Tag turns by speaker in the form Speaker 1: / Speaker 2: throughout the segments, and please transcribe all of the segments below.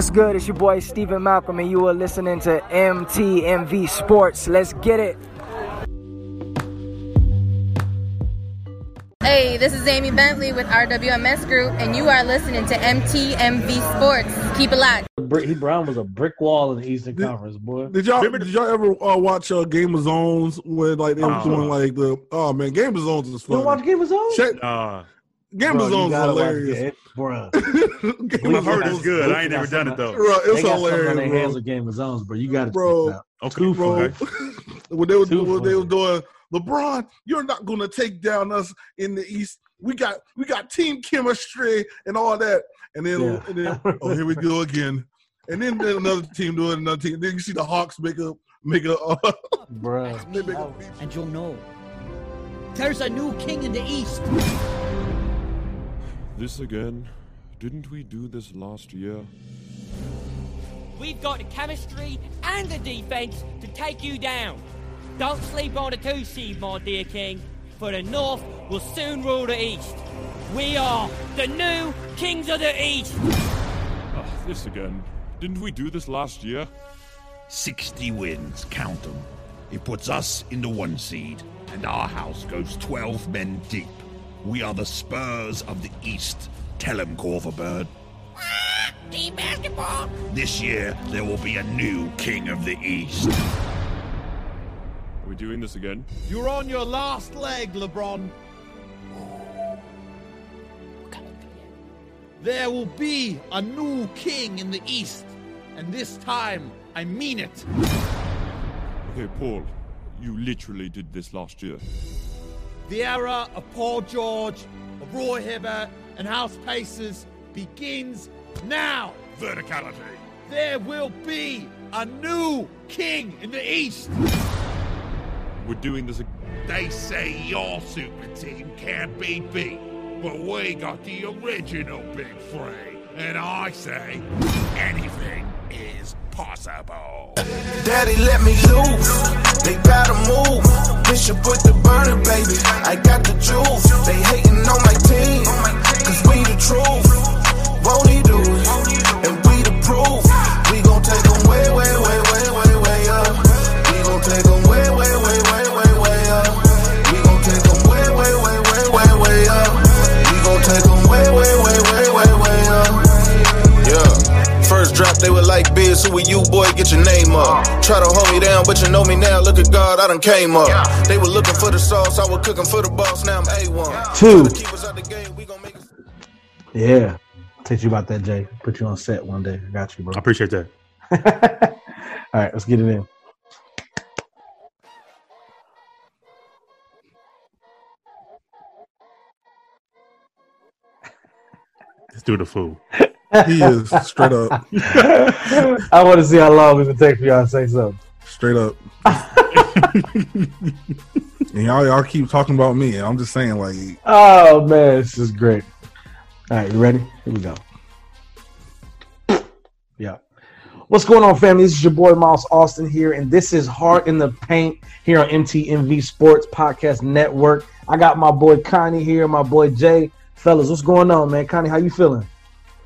Speaker 1: What's good? It's your boy Stephen Malcolm, and you are listening to MTMV Sports. Let's get it.
Speaker 2: Hey, this is Amy Bentley with RWMS Group, and you are listening to MTMV Sports. Keep it locked.
Speaker 3: He Brown was a brick wall in the Eastern did, Conference, boy.
Speaker 4: Did y'all did y'all ever uh, watch uh, Game of Zones when like they were uh, doing like the oh man, Game of Zones is fun.
Speaker 3: You watch Game of Zones?
Speaker 4: Check, uh, Game bro, of Zones is hilarious, it,
Speaker 3: bro.
Speaker 5: I've heard it's good. I ain't never done it though.
Speaker 4: Bro, it's hilarious. On
Speaker 3: their hands with Game of Zones, bro. You got to
Speaker 4: bro.
Speaker 5: Okay,
Speaker 4: bro.
Speaker 5: Okay.
Speaker 4: when they were when they were doing LeBron, you're not going to take down us in the East we got we got team chemistry and all that. And then, yeah. and then oh here we go again. And then, then another team doing another team. Then you see the Hawks make a make a uh,
Speaker 3: Bruh.
Speaker 6: and you'll know. There's a new king in the east.
Speaker 7: This again? Didn't we do this last year?
Speaker 6: We've got the chemistry and the defense to take you down. Don't sleep on the two seed, my dear king for the North will soon rule the East. We are the new kings of the East.
Speaker 7: Oh, this again. Didn't we do this last year?
Speaker 8: 60 wins, count them. It puts us in the one seed, and our house goes 12 men deep. We are the Spurs of the East. Tell him, Corverbird.
Speaker 6: Ah, team basketball.
Speaker 8: This year, there will be a new king of the East Are
Speaker 7: we doing this again?
Speaker 9: You're on your last leg, LeBron. There will be a new king in the East, and this time I mean it.
Speaker 7: Okay, Paul, you literally did this last year.
Speaker 9: The era of Paul George, of Roy Hibbert, and House Pacers begins now.
Speaker 8: Verticality.
Speaker 9: There will be a new king in the East.
Speaker 7: We're doing this.
Speaker 8: They say your super team can't be beat, but we got the original Big Three. And I say anything is possible.
Speaker 10: Daddy, let me loose. They gotta move. Bishop with the burner, baby. I got the juice. They hating on my team. Cause we the truth. Won't he do it? Drop, they were like, Biz, who are you, boy? Get your name up. Try to hold me down, but you know me now. Look at God, I done came up. They were looking for the sauce, I was cooking for the boss. Now I'm A1.
Speaker 3: Two. Yeah. Teach you about that, Jay. Put you on set one day. I got you, bro.
Speaker 5: I appreciate that.
Speaker 3: All right, let's get it in.
Speaker 5: Let's do the fool.
Speaker 4: He is straight up.
Speaker 3: I want to see how long it would take for y'all to say something.
Speaker 4: Straight up. and y'all, y'all keep talking about me. I'm just saying, like,
Speaker 3: oh man, this is great. All right, you ready? Here we go. Yeah. What's going on, family? This is your boy Miles Austin here, and this is Heart in the Paint here on MTMV Sports Podcast Network. I got my boy Connie here, my boy Jay. Fellas, what's going on, man? Connie, how you feeling?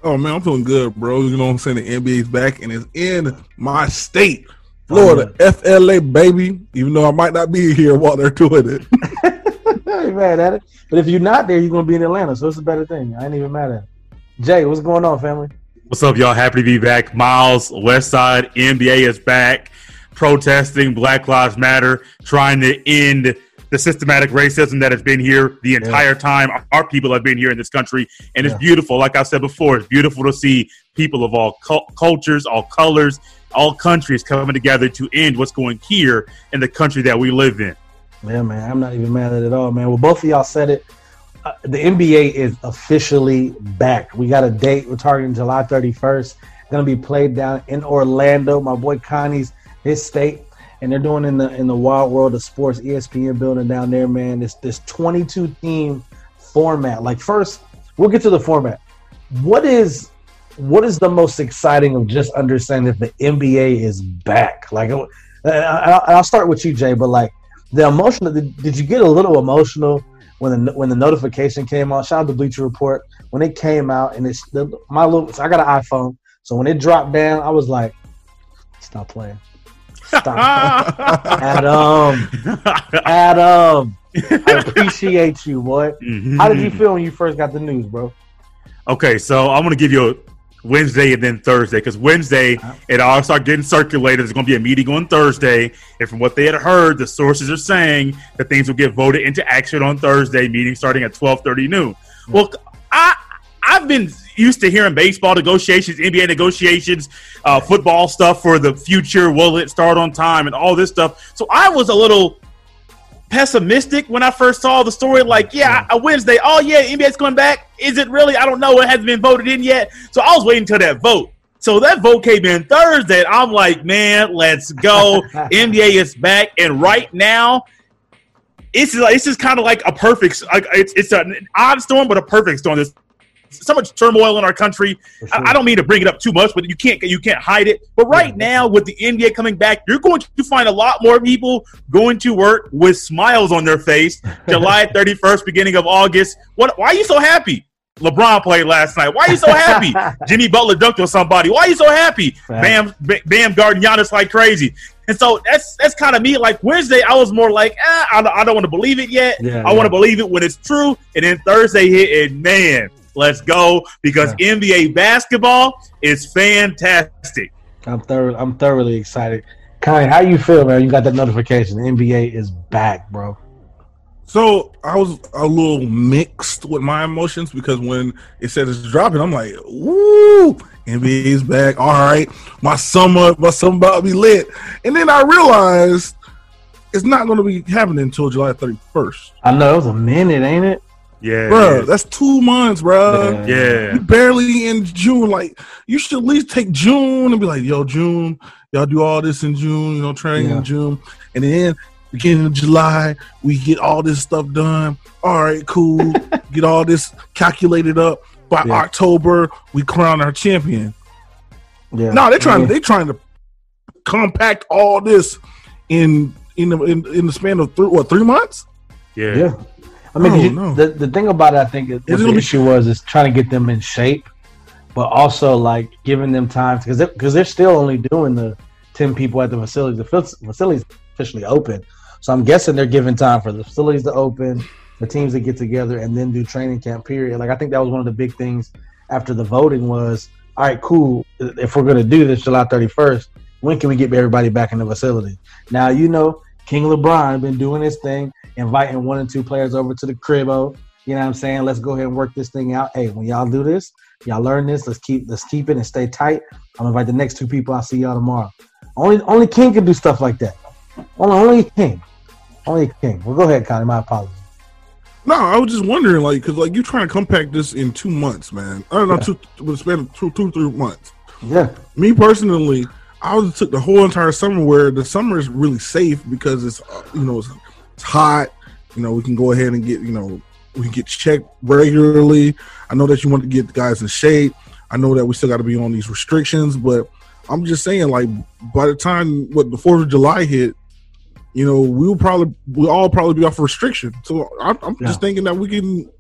Speaker 4: Oh man, I'm feeling good, bro. You know what I'm saying? The NBA's back and it's in my state. Florida, uh-huh. oh, FLA baby. Even though I might not be here while they're doing it.
Speaker 3: I ain't mad at it. But if you're not there, you're gonna be in Atlanta, so it's a better thing. I ain't even mad at it. Jay, what's going on, family?
Speaker 5: What's up, y'all? Happy to be back. Miles, West Side, NBA is back, protesting Black Lives Matter, trying to end the systematic racism that has been here the entire yeah. time. Our people have been here in this country, and it's beautiful. Like I said before, it's beautiful to see people of all cu- cultures, all colors, all countries coming together to end what's going here in the country that we live in.
Speaker 3: Yeah, man, I'm not even mad at it at all, man. Well, both of y'all said it. Uh, the NBA is officially back. We got a date. We're targeting July 31st. Going to be played down in Orlando. My boy Connie's his state and they're doing in the in the wild world of sports ESPN building down there, man. This this 22 team format. Like first, we'll get to the format. What is what is the most exciting of just understanding that the NBA is back? Like, uh, I'll start with you, Jay. But like the emotional, did you get a little emotional when the when the notification came out? Shout out to Bleacher Report when it came out, and it's the, my little. I got an iPhone, So when it dropped down, I was like, stop playing. Stop. Adam. Adam. I appreciate you, boy. Mm-hmm. How did you feel when you first got the news, bro?
Speaker 5: Okay, so I'm gonna give you a Wednesday and then Thursday because Wednesday uh-huh. it all start getting circulated. There's going to be a meeting on Thursday, and from what they had heard, the sources are saying that things will get voted into action on Thursday. Meeting starting at 12:30 noon. Hmm. Well, I I've been used to hearing baseball negotiations, NBA negotiations, uh, football stuff for the future. Will it start on time and all this stuff? So I was a little pessimistic when I first saw the story. Like, yeah, a Wednesday. Oh yeah, NBA's coming back. Is it really? I don't know. It hasn't been voted in yet. So I was waiting until that vote. So that vote came in Thursday. I'm like, man, let's go. NBA is back, and right now, it's like it's just kind of like a perfect. Like it's it's an odd storm, but a perfect storm. There's so much turmoil in our country. Sure. I, I, don't mean to bring it up too much, but you can't you can't hide it. But right yeah. now, with the NBA coming back, you're going to find a lot more people going to work with smiles on their face. July 31st, beginning of August. What? Why are you so happy? LeBron played last night. Why are you so happy? Jimmy Butler dunked on somebody. Why are you so happy? Bam, Bam, guarding Giannis like crazy. And so that's that's kind of me. Like Wednesday, I was more like, eh, I, I don't want to believe it yet. Yeah, I yeah. want to believe it when it's true. And then Thursday hit, and man, Let's go because yeah. NBA basketball is fantastic.
Speaker 3: I'm thoroughly, I'm thoroughly excited. Kai, how you feel, man? You got that notification. The NBA is back, bro.
Speaker 4: So I was a little mixed with my emotions because when it said it's dropping, I'm like, "Woo, NBA is back! All right, my summer, my summer about to be lit." And then I realized it's not going to be happening until July 31st.
Speaker 3: I know it was a minute, ain't it?
Speaker 5: Yeah,
Speaker 4: bro, that's two months, bro.
Speaker 5: Yeah,
Speaker 4: you barely in June. Like, you should at least take June and be like, "Yo, June, y'all do all this in June. You know, training yeah. in June, and then beginning of July, we get all this stuff done. All right, cool. get all this calculated up by yeah. October. We crown our champion. Yeah. No, they're trying. Yeah. They're trying to compact all this in in the in, in the span of three what three months.
Speaker 5: Yeah.
Speaker 3: Yeah. I mean, oh, no. the the thing about it, I think, what the issue was is trying to get them in shape, but also like giving them time because because they're, they're, still only doing the ten people at the facility. The facility's officially open, so I'm guessing they're giving time for the facilities to open, the teams to get together, and then do training camp. Period. Like I think that was one of the big things after the voting was, all right, cool. If we're gonna do this July 31st, when can we get everybody back in the facility? Now you know King LeBron been doing his thing inviting one and two players over to the cribbo. You know what I'm saying? Let's go ahead and work this thing out. Hey, when y'all do this, y'all learn this. Let's keep let's keep it and stay tight. I'm gonna invite the next two people. I'll see y'all tomorrow. Only only King can do stuff like that. Only only King. Only King. Well, go ahead, Connie. My apologies.
Speaker 4: No, I was just wondering, like, because like you're trying to compact this in two months, man. I don't know, yeah. two, with span of two, two, three months.
Speaker 3: Yeah.
Speaker 4: Me personally, I took the whole entire summer where the summer is really safe because it's uh, you know it's hot. You know, we can go ahead and get, you know, we can get checked regularly. I know that you want to get the guys in shape. I know that we still got to be on these restrictions, but I'm just saying, like, by the time what the Fourth of July hit, you know, we'll probably we'll all probably be off restriction. So I'm, I'm yeah. just thinking that we can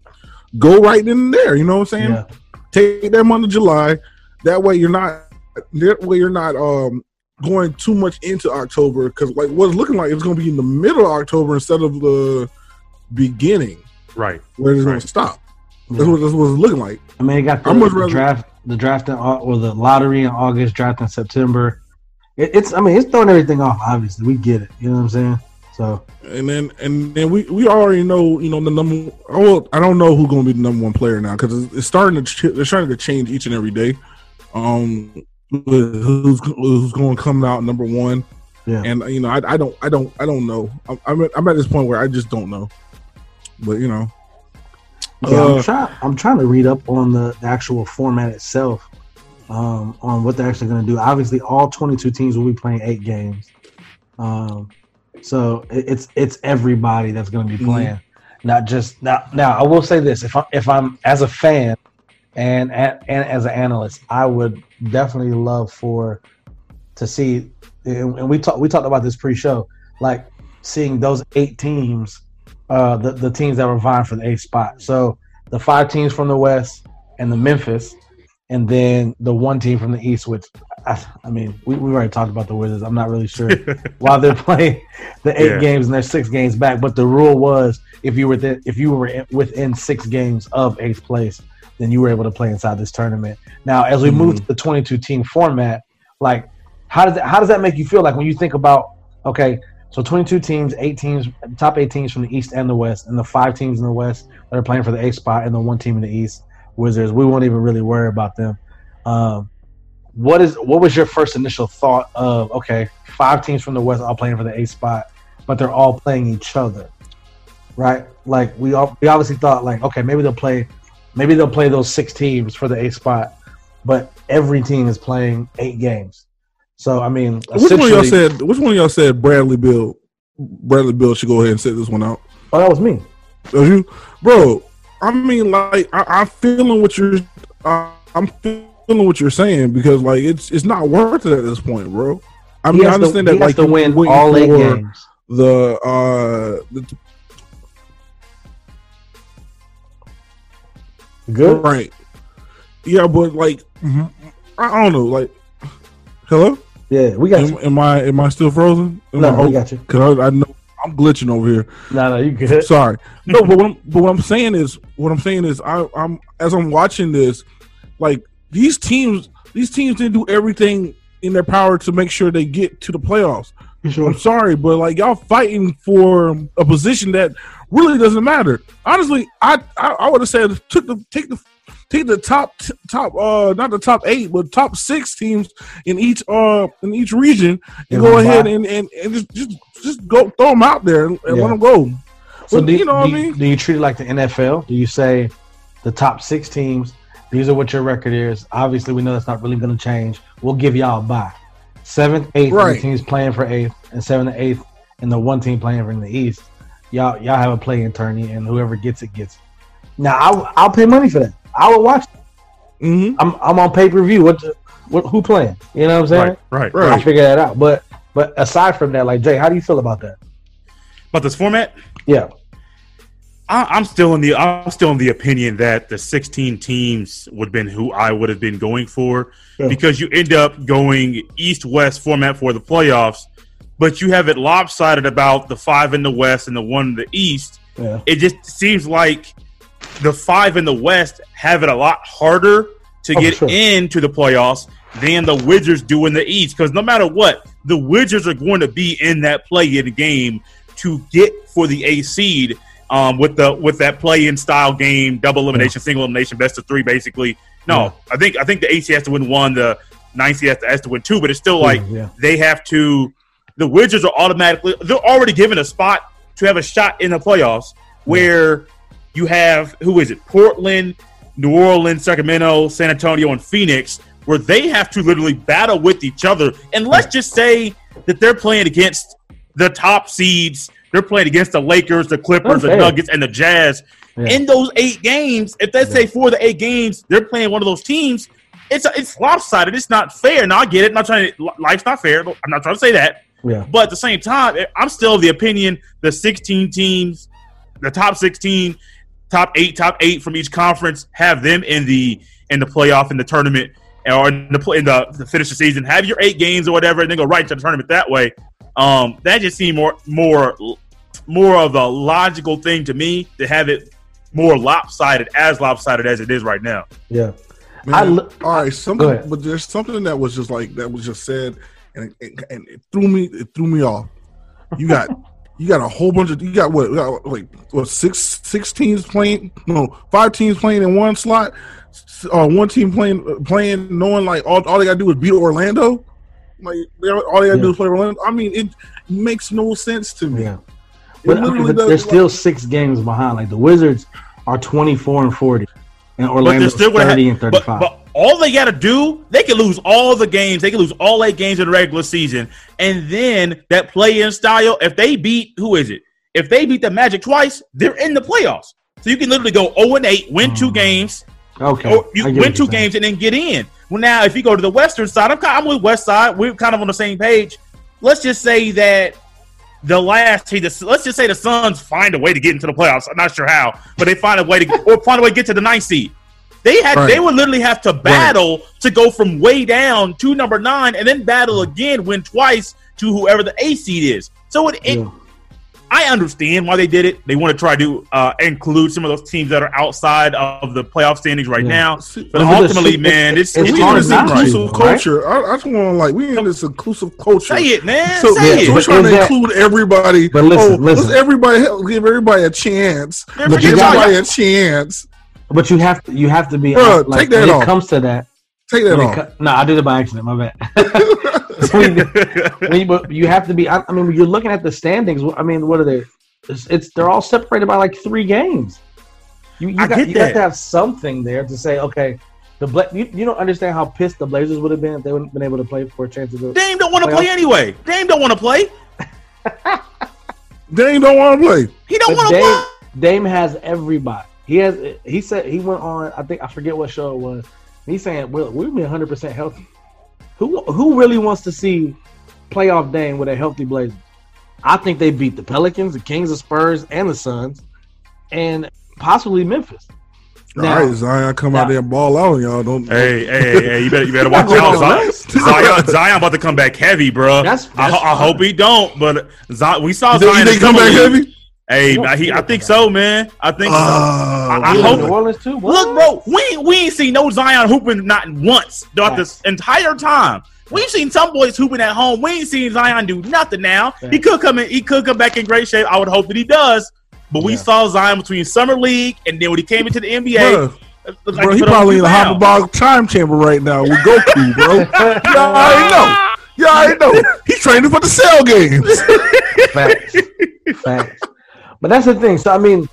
Speaker 4: go right in there. You know what I'm saying? Yeah. Take that month of July. That way, you're not. That way, you're not um going too much into October because like what's looking like it's going to be in the middle of October instead of the beginning,
Speaker 5: right?
Speaker 4: Where it's
Speaker 5: right.
Speaker 4: going to stop. That's what that's what it's looking like.
Speaker 3: I mean, it got the, the rather, draft, the draft in, or the lottery in August, draft in September. It, it's I mean, it's throwing everything off. Obviously, we get it. You know what I'm saying? So
Speaker 4: and then and then we we already know you know the number. Oh, I don't know who's going to be the number one player now because it's starting to they're starting to change each and every day. Um, who's who's going to come out number one. Yeah. And you know, I, I don't I don't I don't know. I'm I'm at, I'm at this point where I just don't know. But you know,
Speaker 3: yeah, uh, I'm trying I'm trying to read up on the, the actual format itself, um, on what they're actually going to do. Obviously, all 22 teams will be playing eight games. Um, so it, it's it's everybody that's going to be mm-hmm. playing, mm-hmm. not just now. Now I will say this: if I if I'm as a fan, and and, as an analyst, I would definitely love for to see. And we talked we talked about this pre-show, like seeing those eight teams, uh, the the teams that were vying for the eighth spot. So the five teams from the West and the Memphis, and then the one team from the East, which I, I mean, we we already talked about the Wizards. I'm not really sure why they're playing the eight
Speaker 5: Yeah.
Speaker 3: games and they're six games back. But the rule was if you were th- if you were within six games of eighth place, then you were able to play inside this tournament. Now, as we move to the 22 team format, like how does that, how does that make you feel? Like when you think about okay, so 22 teams, eight teams, top eight teams from the East and the West, and the five teams in the West that are playing for the eighth spot, and the one team in the East, Wizards. We won't even really worry about them. Um, what is what was your first initial thought of okay, five teams from the West all playing for the eighth spot, but they're all playing each other, right? Like we all, we obviously thought like okay, maybe they'll play, maybe they'll play those six teams for the eighth spot, but every team is playing eight games. So I mean,
Speaker 4: Which one of y'all said? Which one of y'all said Bradley Beal? Bradley Beal should go ahead and set this one out.
Speaker 3: Oh, that was me.
Speaker 4: That was you, bro. I mean, like I, I'm feeling what you're. Uh, I'm feeling what you're saying because like it's it's not worth it at this point, bro. I mean, I
Speaker 3: to-
Speaker 4: understand
Speaker 3: he
Speaker 4: that like
Speaker 3: to win all eight games.
Speaker 4: The uh, the,
Speaker 3: Good.
Speaker 4: right? Yeah, but like mm-hmm. I, I don't know, like hello.
Speaker 3: Yeah, we got
Speaker 4: am,
Speaker 3: you.
Speaker 4: am I am I still frozen? Am
Speaker 3: No,
Speaker 4: I,
Speaker 3: we got you.
Speaker 4: Cause I, I know I'm glitching over here.
Speaker 3: No, no, you good.
Speaker 4: Sorry. No, but what I'm, but what I'm saying is, what I'm saying is, I, I'm as I'm watching this, like these teams, these teams didn't do everything in their power to make sure they get to the playoffs. I'm sorry, but like y'all fighting for a position that really doesn't matter. Honestly, I I, I would have said took the take the take the top t- top uh not the top eight but top six teams in each uh in each region and go ahead and, and, and just just just go throw them out there and, and
Speaker 3: Yeah.
Speaker 4: let them go.
Speaker 3: So
Speaker 4: But
Speaker 3: do,
Speaker 4: you know what I mean?
Speaker 3: do you treat it like the NFL? Do you say the top six teams? These are what your record is. Obviously, we know that's not really going to change. We'll give y'all a bye. Seventh, eighth, and
Speaker 4: Right.
Speaker 3: the teams playing for eighth, and seventh, and eighth, and the one team playing for the East. Y'all, y'all have a play in tourney, and whoever gets it gets it. Now, I'll, I'll pay money for that. I will watch.
Speaker 4: Mm-hmm.
Speaker 3: I'm, I'm on pay per view. What, what, who playing? You know what I'm saying?
Speaker 5: Right, right,
Speaker 3: I'll figure that out. But, but aside from that, like Jay, how do you feel about that?
Speaker 5: About this format,
Speaker 3: Yeah.
Speaker 5: I, I'm still in the I'm still in the opinion that the 16 teams would have been who I would have been going for
Speaker 3: Yeah.
Speaker 5: because you end up going East West format for the playoffs, but you have it lopsided about the five in the West and the one in the East.
Speaker 3: Yeah.
Speaker 5: It just seems like the five in the West have it a lot harder to
Speaker 3: Oh,
Speaker 5: get
Speaker 3: sure.
Speaker 5: into the playoffs than the Wizards do in the East. Because no matter what, the Wizards are going to be in that play-in game to get for the A seed um, with the with that play-in style game, double elimination, single elimination, best of three, basically. No, I think I think the AC has to win one, the seed has to, has to win two, but it's still like
Speaker 3: Yeah.
Speaker 5: they have to. The Wizards are automatically they're already given a spot to have a shot in the playoffs where you have who is it? Portland, New Orleans, Sacramento, San Antonio, and Phoenix, where they have to literally battle with each other. And let's just say that they're playing against the top seeds. They're playing against the Lakers, the Clippers, the Nuggets, and the Jazz.
Speaker 3: Yeah.
Speaker 5: In those eight games, if they say four of the eight games, they're playing one of those teams. It's it's lopsided. It's not fair. Now I get it. I'm not trying to. Life's not fair. I'm not trying to say that.
Speaker 3: Yeah.
Speaker 5: But at the same time, I'm still of the opinion the 16 teams, the top 16, top eight, top eight from each conference, have them in the in the playoff in the tournament or in the play in the, the finish the season. Have your eight games or whatever, and then go right to the tournament that way. Um, that just seemed more more more of a logical thing to me to have it more lopsided, as lopsided as it is right now.
Speaker 3: Yeah.
Speaker 4: Man,
Speaker 3: I. Alright,
Speaker 4: something, but there's something that was just like that was just said, and it, and it threw me, it threw me off. You got, you got a whole bunch of, you got what, like what six, six teams playing, no, five teams playing in one slot, s- uh, one team playing, playing, knowing like all, all they gotta do is beat Orlando, like all they gotta do is play Orlando. I mean, it makes no sense to me.
Speaker 3: Yeah.
Speaker 4: It
Speaker 3: But, I
Speaker 4: uh,
Speaker 3: but they're
Speaker 4: like-
Speaker 3: still six games behind. Like the Wizards are 24 and 40, and
Speaker 5: But they're
Speaker 3: Orlando's
Speaker 5: still
Speaker 3: 30
Speaker 5: have,
Speaker 3: and 35.
Speaker 5: but all they got to do, they can lose all the games. They can lose all eight games in the regular season, and then that play-in style. If they beat who is it? If they beat the Magic twice, they're in the playoffs. So you can literally go 0 and 8, win two hmm. games,
Speaker 3: okay,
Speaker 5: or you win two
Speaker 3: saying.
Speaker 5: games and then get in. Well, now if you go to the Western side, I'm kind, I'm with West side. We're kind of on the same page. Let's just say that the last team, the, let's just say the Suns find a way to get into the playoffs. I'm not sure how, but they find a way to or find a way to get to the ninth seed. They had
Speaker 4: Right.
Speaker 5: they would literally have to battle to go from way down to number nine and then battle mm. again, win twice to whoever the A seed is. So it, it I understand why they did it. They want to try to uh, include some of those teams that are outside of the playoff standings right now. But
Speaker 4: But
Speaker 5: ultimately,
Speaker 4: it's-
Speaker 5: man, it's,
Speaker 4: we
Speaker 5: it's
Speaker 4: in
Speaker 5: hard
Speaker 4: this inclusive
Speaker 5: right?
Speaker 4: culture. I, I just want to like we in this inclusive culture.
Speaker 5: Say it, man.
Speaker 4: So,
Speaker 5: Say
Speaker 4: so
Speaker 5: it.
Speaker 4: we're trying to
Speaker 3: that-
Speaker 4: include everybody.
Speaker 3: But listen,
Speaker 4: oh,
Speaker 3: listen.
Speaker 4: let's everybody help, give everybody a chance.
Speaker 3: But
Speaker 4: Give
Speaker 3: you got-
Speaker 4: everybody
Speaker 5: y'all.
Speaker 4: a chance.
Speaker 3: But you have to you have to be
Speaker 4: Bruh,
Speaker 3: like
Speaker 4: take that
Speaker 3: when
Speaker 4: off.
Speaker 3: it comes to that.
Speaker 4: Take that off.
Speaker 3: co- no, I did it by accident. My bad. when, when you, but you have to be. I, I mean, you're looking at the standings. I mean, what are they? It's, it's they're all separated by like three games. You, you
Speaker 5: I
Speaker 3: got
Speaker 5: get
Speaker 3: you have to have something there to say, okay, the Bla- you, you don't understand how pissed the Blazers would have been if they wouldn't been able to play for a chance to go.
Speaker 5: Dame don't want to play anyway. Dame don't want to play.
Speaker 4: Dame don't want to play.
Speaker 5: He don't want to
Speaker 3: Dame,
Speaker 5: play.
Speaker 3: Dame has everybody. He has. He said he went on. I think I forget what show it was. He's saying we'll we'll be 100 percent healthy. Who who really wants to see playoff Dame with a healthy Blazers? I think they beat the Pelicans, the Kings, the Spurs, and the Suns, and possibly Memphis. Now-
Speaker 4: All right, Zion, come out there and ball out on y'all. Don't.
Speaker 5: Hey, hey, hey, hey, you better, you better watch
Speaker 3: Come
Speaker 5: out. Zion, Zion, Zion about to come back heavy, bro.
Speaker 3: That's-
Speaker 5: I,
Speaker 3: that's
Speaker 5: ho- I hope he don't, but Zion, we saw
Speaker 4: You
Speaker 5: Zion
Speaker 4: think
Speaker 5: in
Speaker 4: come back
Speaker 5: league.
Speaker 4: heavy?
Speaker 5: Hey,
Speaker 3: You don't
Speaker 5: I, he, I think so, man. I think so.
Speaker 4: Ah,
Speaker 5: I hope-
Speaker 3: New Orleans too. What?
Speaker 5: Look, bro, we ain't, we ain't seen no Zion hooping not once throughout this entire time. We've seen some boys hooping at home. We ain't seen Zion do nothing now. He could come in, he could come back in great shape. I would hope that he does. But we
Speaker 3: Yeah.
Speaker 5: saw Zion between summer league and then when he came into the NBA.
Speaker 4: Bruh,
Speaker 5: like
Speaker 4: bro, he
Speaker 5: put
Speaker 4: probably in the
Speaker 5: pounds.
Speaker 4: Hyperbolic time chamber right now with Goku, bro. Y'all already know. Y'all already know. He's training for the cell games.
Speaker 3: Facts. Facts. But that's the thing. So I mean,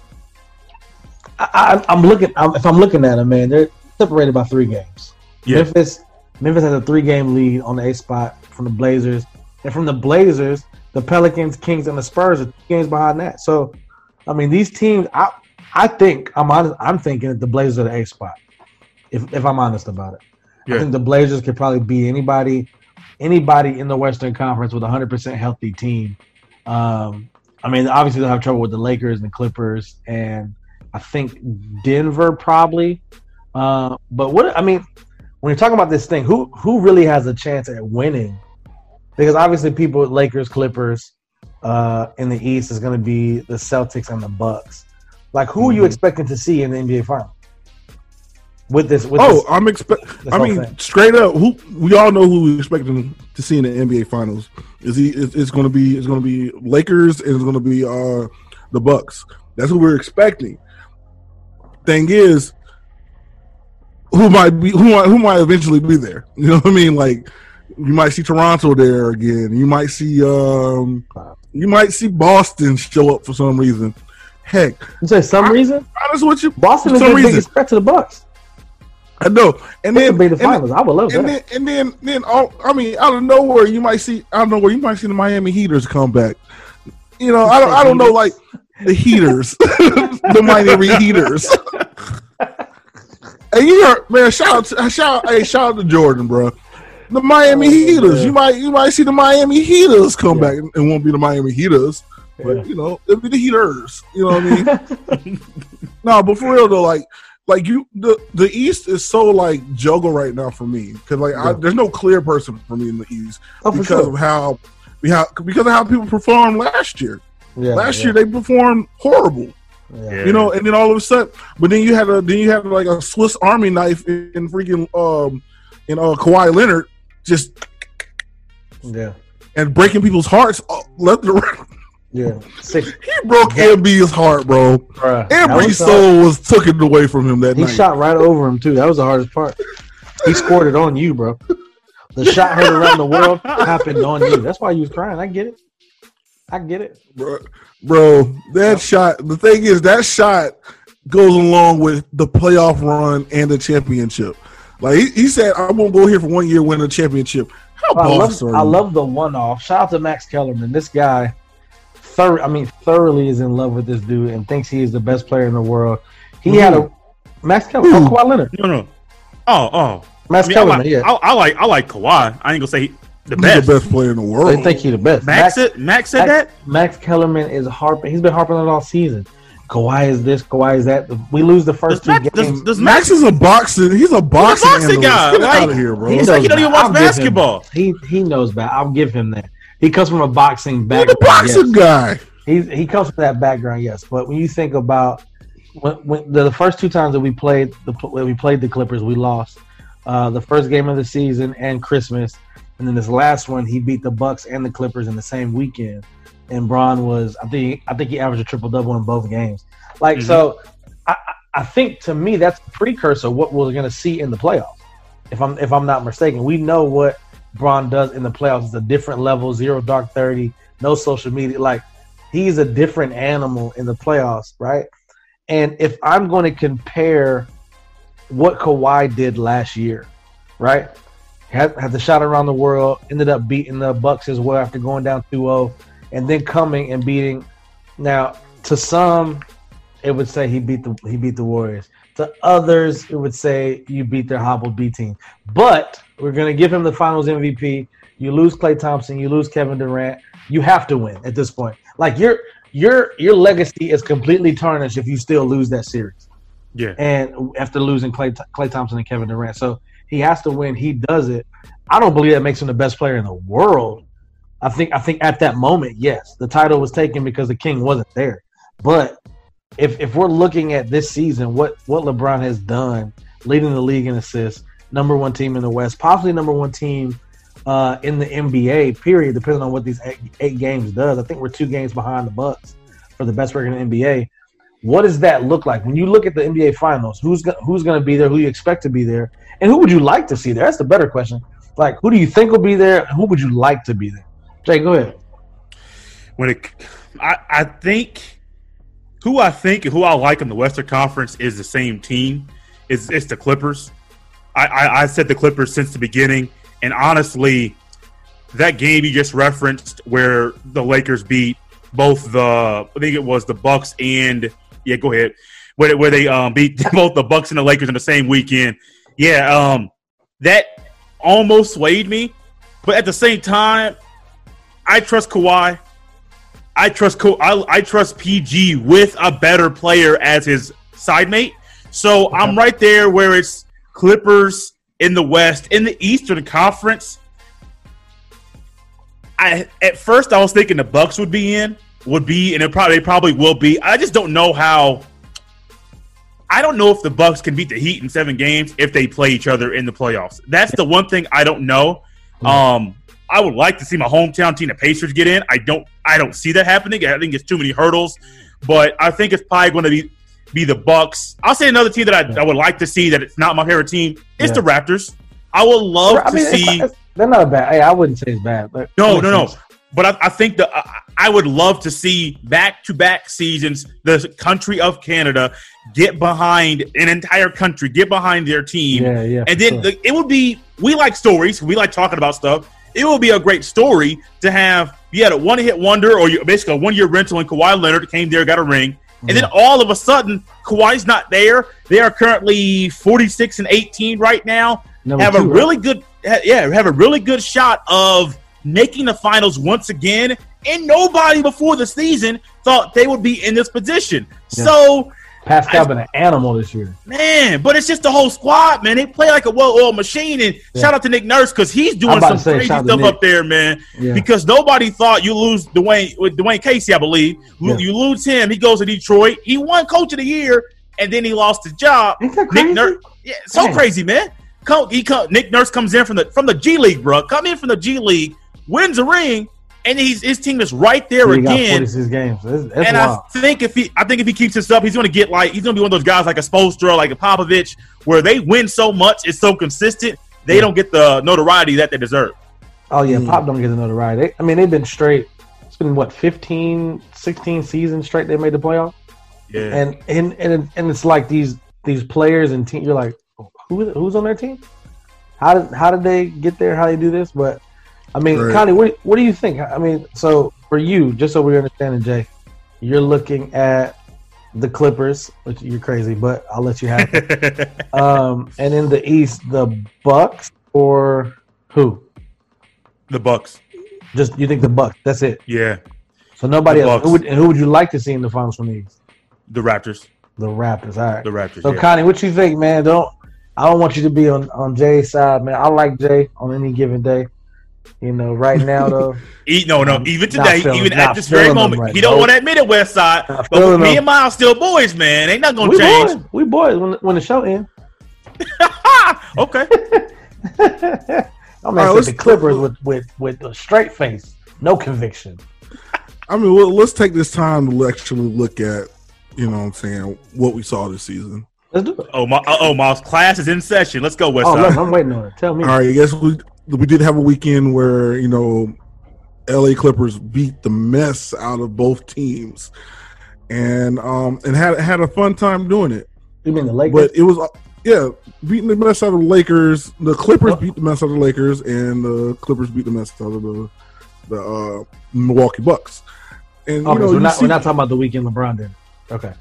Speaker 3: I, I, I'm looking. I'm, if I'm looking at them, man, they're separated by three games.
Speaker 5: Yeah.
Speaker 3: Memphis, Memphis has a three-game lead on the A spot from the Blazers, and from the Blazers, the Pelicans, Kings, and the Spurs are two games behind that. So, I mean, these teams. I I think I'm honest. I'm thinking that the Blazers are the A spot. If if I'm honest about it, I think the Blazers could probably beat anybody anybody in the Western Conference with a hundred percent healthy team. Um, I mean, obviously they'll have trouble with the Lakers and the Clippers, and I think Denver probably. Uh, but what I mean, when you're talking about this thing, who who really has a chance at winning? Because obviously, people Lakers, Clippers uh, in the East is going to be the Celtics and the Bucks. Like, who are you
Speaker 4: Mhm.
Speaker 3: expecting to see in the NBA Final? With this, with
Speaker 4: oh,
Speaker 3: this,
Speaker 4: I'm expect. I mean,
Speaker 3: thing.
Speaker 4: straight up, who we all know who we're expecting to see in the NBA Finals. Is he? It's, it's going to be. It's going to be Lakers, and it's going to be uh the Bucks. That's who we're expecting. Thing is, who might be who might who might eventually be there? You know what I mean? Like you might see Toronto there again. You might see um you might see Boston show up for some reason. Heck,
Speaker 3: you say some reason
Speaker 4: honest with you,
Speaker 3: Boston is the biggest threat to the Bucks.
Speaker 4: I know. And then
Speaker 3: be the
Speaker 4: and then-
Speaker 3: finals. I would love
Speaker 4: and
Speaker 3: that.
Speaker 4: then and then then all I mean out of nowhere you might see I don't know where you might see the Miami Heaters come back. You know, I don't I don't know like the Heaters. the Miami Heaters. and you heard, man, shout out to, shout hey, shout out to Jordan, bro. The Miami
Speaker 3: Oh,
Speaker 4: Heaters.
Speaker 3: man.
Speaker 4: You might you might see the Miami Heaters come back. It won't be the Miami Heaters. But
Speaker 3: Yeah.
Speaker 4: you know, it'll be the Heaters. You know what I mean? no, but for real though, like like you the the East is so like juggle right now for me because like I, there's no clear person for me in the East
Speaker 3: Oh,
Speaker 4: because
Speaker 3: sure.
Speaker 4: of how we how because of how people performed last year.
Speaker 3: Yeah,
Speaker 4: last
Speaker 3: yeah,
Speaker 4: year they performed horrible.
Speaker 3: yeah.
Speaker 4: You know, and then all of a sudden, but then you had a then you had like a Swiss Army knife in, in freaking um in uh Kawhi Leonard just
Speaker 3: yeah,
Speaker 4: and breaking people's hearts uh, left and right.
Speaker 3: Yeah. Six.
Speaker 4: He broke MB's heart, bro.
Speaker 3: Bruh, that
Speaker 4: Every
Speaker 3: was the-
Speaker 4: soul was taken away from him that
Speaker 3: He
Speaker 4: night.
Speaker 3: He shot right over him too. That was the hardest part. He scored it on you, bro. The shot heard around the world happened on you. That's why you was crying. I get it. I get it.
Speaker 4: bro, bro that shot the thing is that shot goes along with the playoff run and the championship like he, he said i won't go here for one year win a championship how
Speaker 3: I
Speaker 4: boss
Speaker 3: love,
Speaker 4: are
Speaker 3: I love the one off. Shout out to Max Kellerman. This guy, thor- I mean, thoroughly is in love with this dude and thinks he is the best player in the world. He had a Max Kellerman. Oh, Kawhi Leonard.
Speaker 5: No, no. Oh, oh.
Speaker 3: Max
Speaker 5: I, mean, I,
Speaker 3: Kellerman.
Speaker 5: like,
Speaker 3: yeah,
Speaker 5: I, I like I like Kawhi. I ain't gonna say he- the
Speaker 4: He's
Speaker 5: best.
Speaker 4: the best player in the world
Speaker 3: they think he's the best.
Speaker 5: Max, said, Max said
Speaker 3: Max,
Speaker 5: that.
Speaker 3: Max Kellerman is harping. He's been harping on it all season. Kawhi is this, Kawhi is that. We lose the first two
Speaker 5: Max,
Speaker 3: games.
Speaker 5: does, does
Speaker 4: Max is a boxing. He's a boxing,
Speaker 5: boxing guy.
Speaker 4: Get
Speaker 5: Like,
Speaker 4: out of here, bro.
Speaker 5: He's like, he don't even watch
Speaker 3: I'll give him-
Speaker 5: basketball.
Speaker 3: He he knows that. I'll give him that. He comes from a boxing
Speaker 4: He's a
Speaker 3: background.
Speaker 4: boxing
Speaker 3: yes.
Speaker 4: guy.
Speaker 3: He he comes from that background, yes. But when you think about when, when the, the first two times that we played the when we played the Clippers, we lost. Uh, the first game of the season and Christmas, and then this last one, he beat the Bucks and the Clippers in the same weekend. And Bron was, I think, I think he averaged a triple double in both games. Like
Speaker 5: Mhm.
Speaker 3: so, I, I think to me that's a precursor of what we're going to see in the playoffs. If I'm if I'm not mistaken, we know what Bron does in the playoffs. It's a different level, zero dark thirty, no social media. Like he's a different animal in the playoffs, right? And if I'm going to compare what Kawhi did last year, right? Had, had the shot around the world, ended up beating the Bucks as well after going down 2-0, and then coming and beating. Now, to some, it would say he beat the he beat the Warriors. To others, it would say you beat their hobbled B team. But we're gonna give him the Finals MVP. You lose Klay Thompson, you lose Kevin Durant. You have to win at this point. Like your your your legacy is completely tarnished if you still lose that series.
Speaker 5: Yeah.
Speaker 3: And after losing Klay Klay Thompson and Kevin Durant, so he has to win. He does it. I don't believe that makes him the best player in the world. I think I think at that moment, yes, the title was taken because the king wasn't there. But if if we're looking at this season, what what LeBron has done, leading the league in assists, number one team in the West, possibly number one team uh, in the NBA. Period. Depending on what these eight, eight games does, I think we're two games behind the Bucks for the best record in the NBA. What does that look like when you look at the NBA Finals? Who's go- who's going to be there? Who you expect to be there? And who would you like to see there? That's the better question. Like, who do you think will be there? Who would you like to be there? Jay, go ahead.
Speaker 5: when it, I, I think who I think and who I like in the Western Conference is the same team. Is it's the Clippers. I, I, I said the Clippers since the beginning, and honestly, that game you just referenced where the Lakers beat both the I think it was the Bucks and yeah, go ahead. Where, where they um, beat both the Bucks and the Lakers in the same weekend. Yeah, um, that almost swayed me, but at the same time, I trust Kawhi. I trust Co- I, I trust PG with a better player as his side mate. So I'm right there where it's Clippers in the West in the Eastern Conference. I at first I was thinking the Bucks would be in, would be, and it probably they probably will be. I just don't know how. I don't know if the Bucks can beat the Heat in seven games if they play each other in the playoffs. That's the one thing I don't know. Um, I would like to see my hometown team, the Pacers, get in. I don't. I don't see that happening. I think it's too many hurdles. But I think it's probably going to be be the Bucks. I'll say another team that I, I would like to see that it's not my favorite team. It's
Speaker 3: Yeah.
Speaker 5: the Raptors. I would love
Speaker 3: I mean,
Speaker 5: to
Speaker 3: it's
Speaker 5: see.
Speaker 3: not- it's- they're not bad. Hey, I wouldn't say it's bad, but
Speaker 5: No,
Speaker 3: it
Speaker 5: no, no.
Speaker 3: sense.
Speaker 5: But I, I think that I, I would love to see back to back seasons the country of Canada get behind an entire country, get behind their team.
Speaker 3: Yeah, yeah,
Speaker 5: And then
Speaker 3: sure.
Speaker 5: the, it would be, we like stories, we like talking about stuff. It would be a great story to have, you had a one hit wonder or you, basically a one year rental, and Kawhi Leonard came there, got a ring. And then all of a sudden, Kawhi's not there. They are currently 46 and 18 right now.
Speaker 3: Number
Speaker 5: have
Speaker 3: two,
Speaker 5: a
Speaker 3: right?
Speaker 5: really good, ha- yeah, have a really good shot of making the finals once again. And nobody before the season thought they would be in this position.
Speaker 3: Yeah.
Speaker 5: So,
Speaker 3: Pascal been an animal this year.
Speaker 5: man, but it's just the whole squad, man. They play like a well-oiled machine. And
Speaker 3: Yeah.
Speaker 5: shout out to Nick Nurse because he's doing some
Speaker 3: say,
Speaker 5: crazy
Speaker 3: shout out to
Speaker 5: stuff up there, man.
Speaker 3: Yeah.
Speaker 5: Because nobody thought you lose Dwane with Dwane Casey, I believe.
Speaker 3: Yeah.
Speaker 5: You lose him, he goes to Detroit. He won Coach of the Year, and then he lost his job. Nick? Nurse, yeah, so
Speaker 3: Dang.
Speaker 5: crazy, man. Come, he come, Nick Nurse comes in from the from the G League, bro. Come in from the G League, wins a ring, and he's his team is right there
Speaker 3: He got
Speaker 5: again.
Speaker 3: 46 games. That's, that's
Speaker 5: And
Speaker 3: wild.
Speaker 5: I think if he, I think if he keeps this up, he's going to get like he's going to be one of those guys like a Spoelstra, like a Popovich, where they win so much, it's so consistent, they
Speaker 3: Yeah.
Speaker 5: don't get the notoriety that they deserve.
Speaker 3: Oh yeah, hmm. Pop don't get the notoriety. They, I mean, they've been straight. It's been what 15, 16 seasons straight. They made the playoff,
Speaker 5: Yeah,
Speaker 3: and and and and it's like these these players and team. You're like, who who's on their team? How did how did they get there? How do they do this? But I mean,
Speaker 4: Right.
Speaker 3: Connie, what what do you think? I mean, so for you, just so we understand, it, Jay, you're looking at the Clippers, which you're crazy, but I'll let you have it. um, and in the East, the Bucks or who?
Speaker 5: the Bucks.
Speaker 3: Just you think the Bucks? That's it.
Speaker 5: Yeah,
Speaker 3: So nobody else. Who would, and who would you like to see in the finals from the East?
Speaker 5: The Raptors.
Speaker 3: The Raptors. All right.
Speaker 5: The Raptors.
Speaker 3: So
Speaker 5: yeah.
Speaker 3: Connie, what you think, man? Don't I don't want you to be on on Jay's side, man. I like Jay on any given day. You know, right now though.
Speaker 5: E- no, no. Even today,
Speaker 3: feeling-
Speaker 5: even at this very moment,
Speaker 3: right
Speaker 5: he don't want to admit it, West Side. But me
Speaker 3: them.
Speaker 5: and Miles still boys, man. Ain't not gonna
Speaker 3: we
Speaker 5: change.
Speaker 3: boys. We boys when when the show ends.
Speaker 5: Okay.
Speaker 3: I'm
Speaker 4: right,
Speaker 3: the Clippers with with with a straight face, no conviction.
Speaker 4: I mean, well, let's take this time to actually look at, you know what I'm saying, what we saw this season.
Speaker 3: Let's do it.
Speaker 5: Oh, my, oh, Miles, class is in session. Let's go, West
Speaker 3: Oh,
Speaker 5: Side.
Speaker 3: look, I'm waiting on it. Tell me.
Speaker 4: All right, I guess we we did have a weekend where you know, L.A. Clippers beat the mess out of both teams, and um and had had a fun time doing it.
Speaker 3: You mean the Lakers?
Speaker 4: But it was uh, yeah, beating the mess out of the Lakers. The Clippers beat the mess out of the Lakers, and the Clippers beat the mess out of the the uh, Milwaukee Bucks. And
Speaker 3: okay,
Speaker 4: you know,
Speaker 3: so we're not
Speaker 4: see-
Speaker 3: we're not talking about the weekend LeBron did. Okay,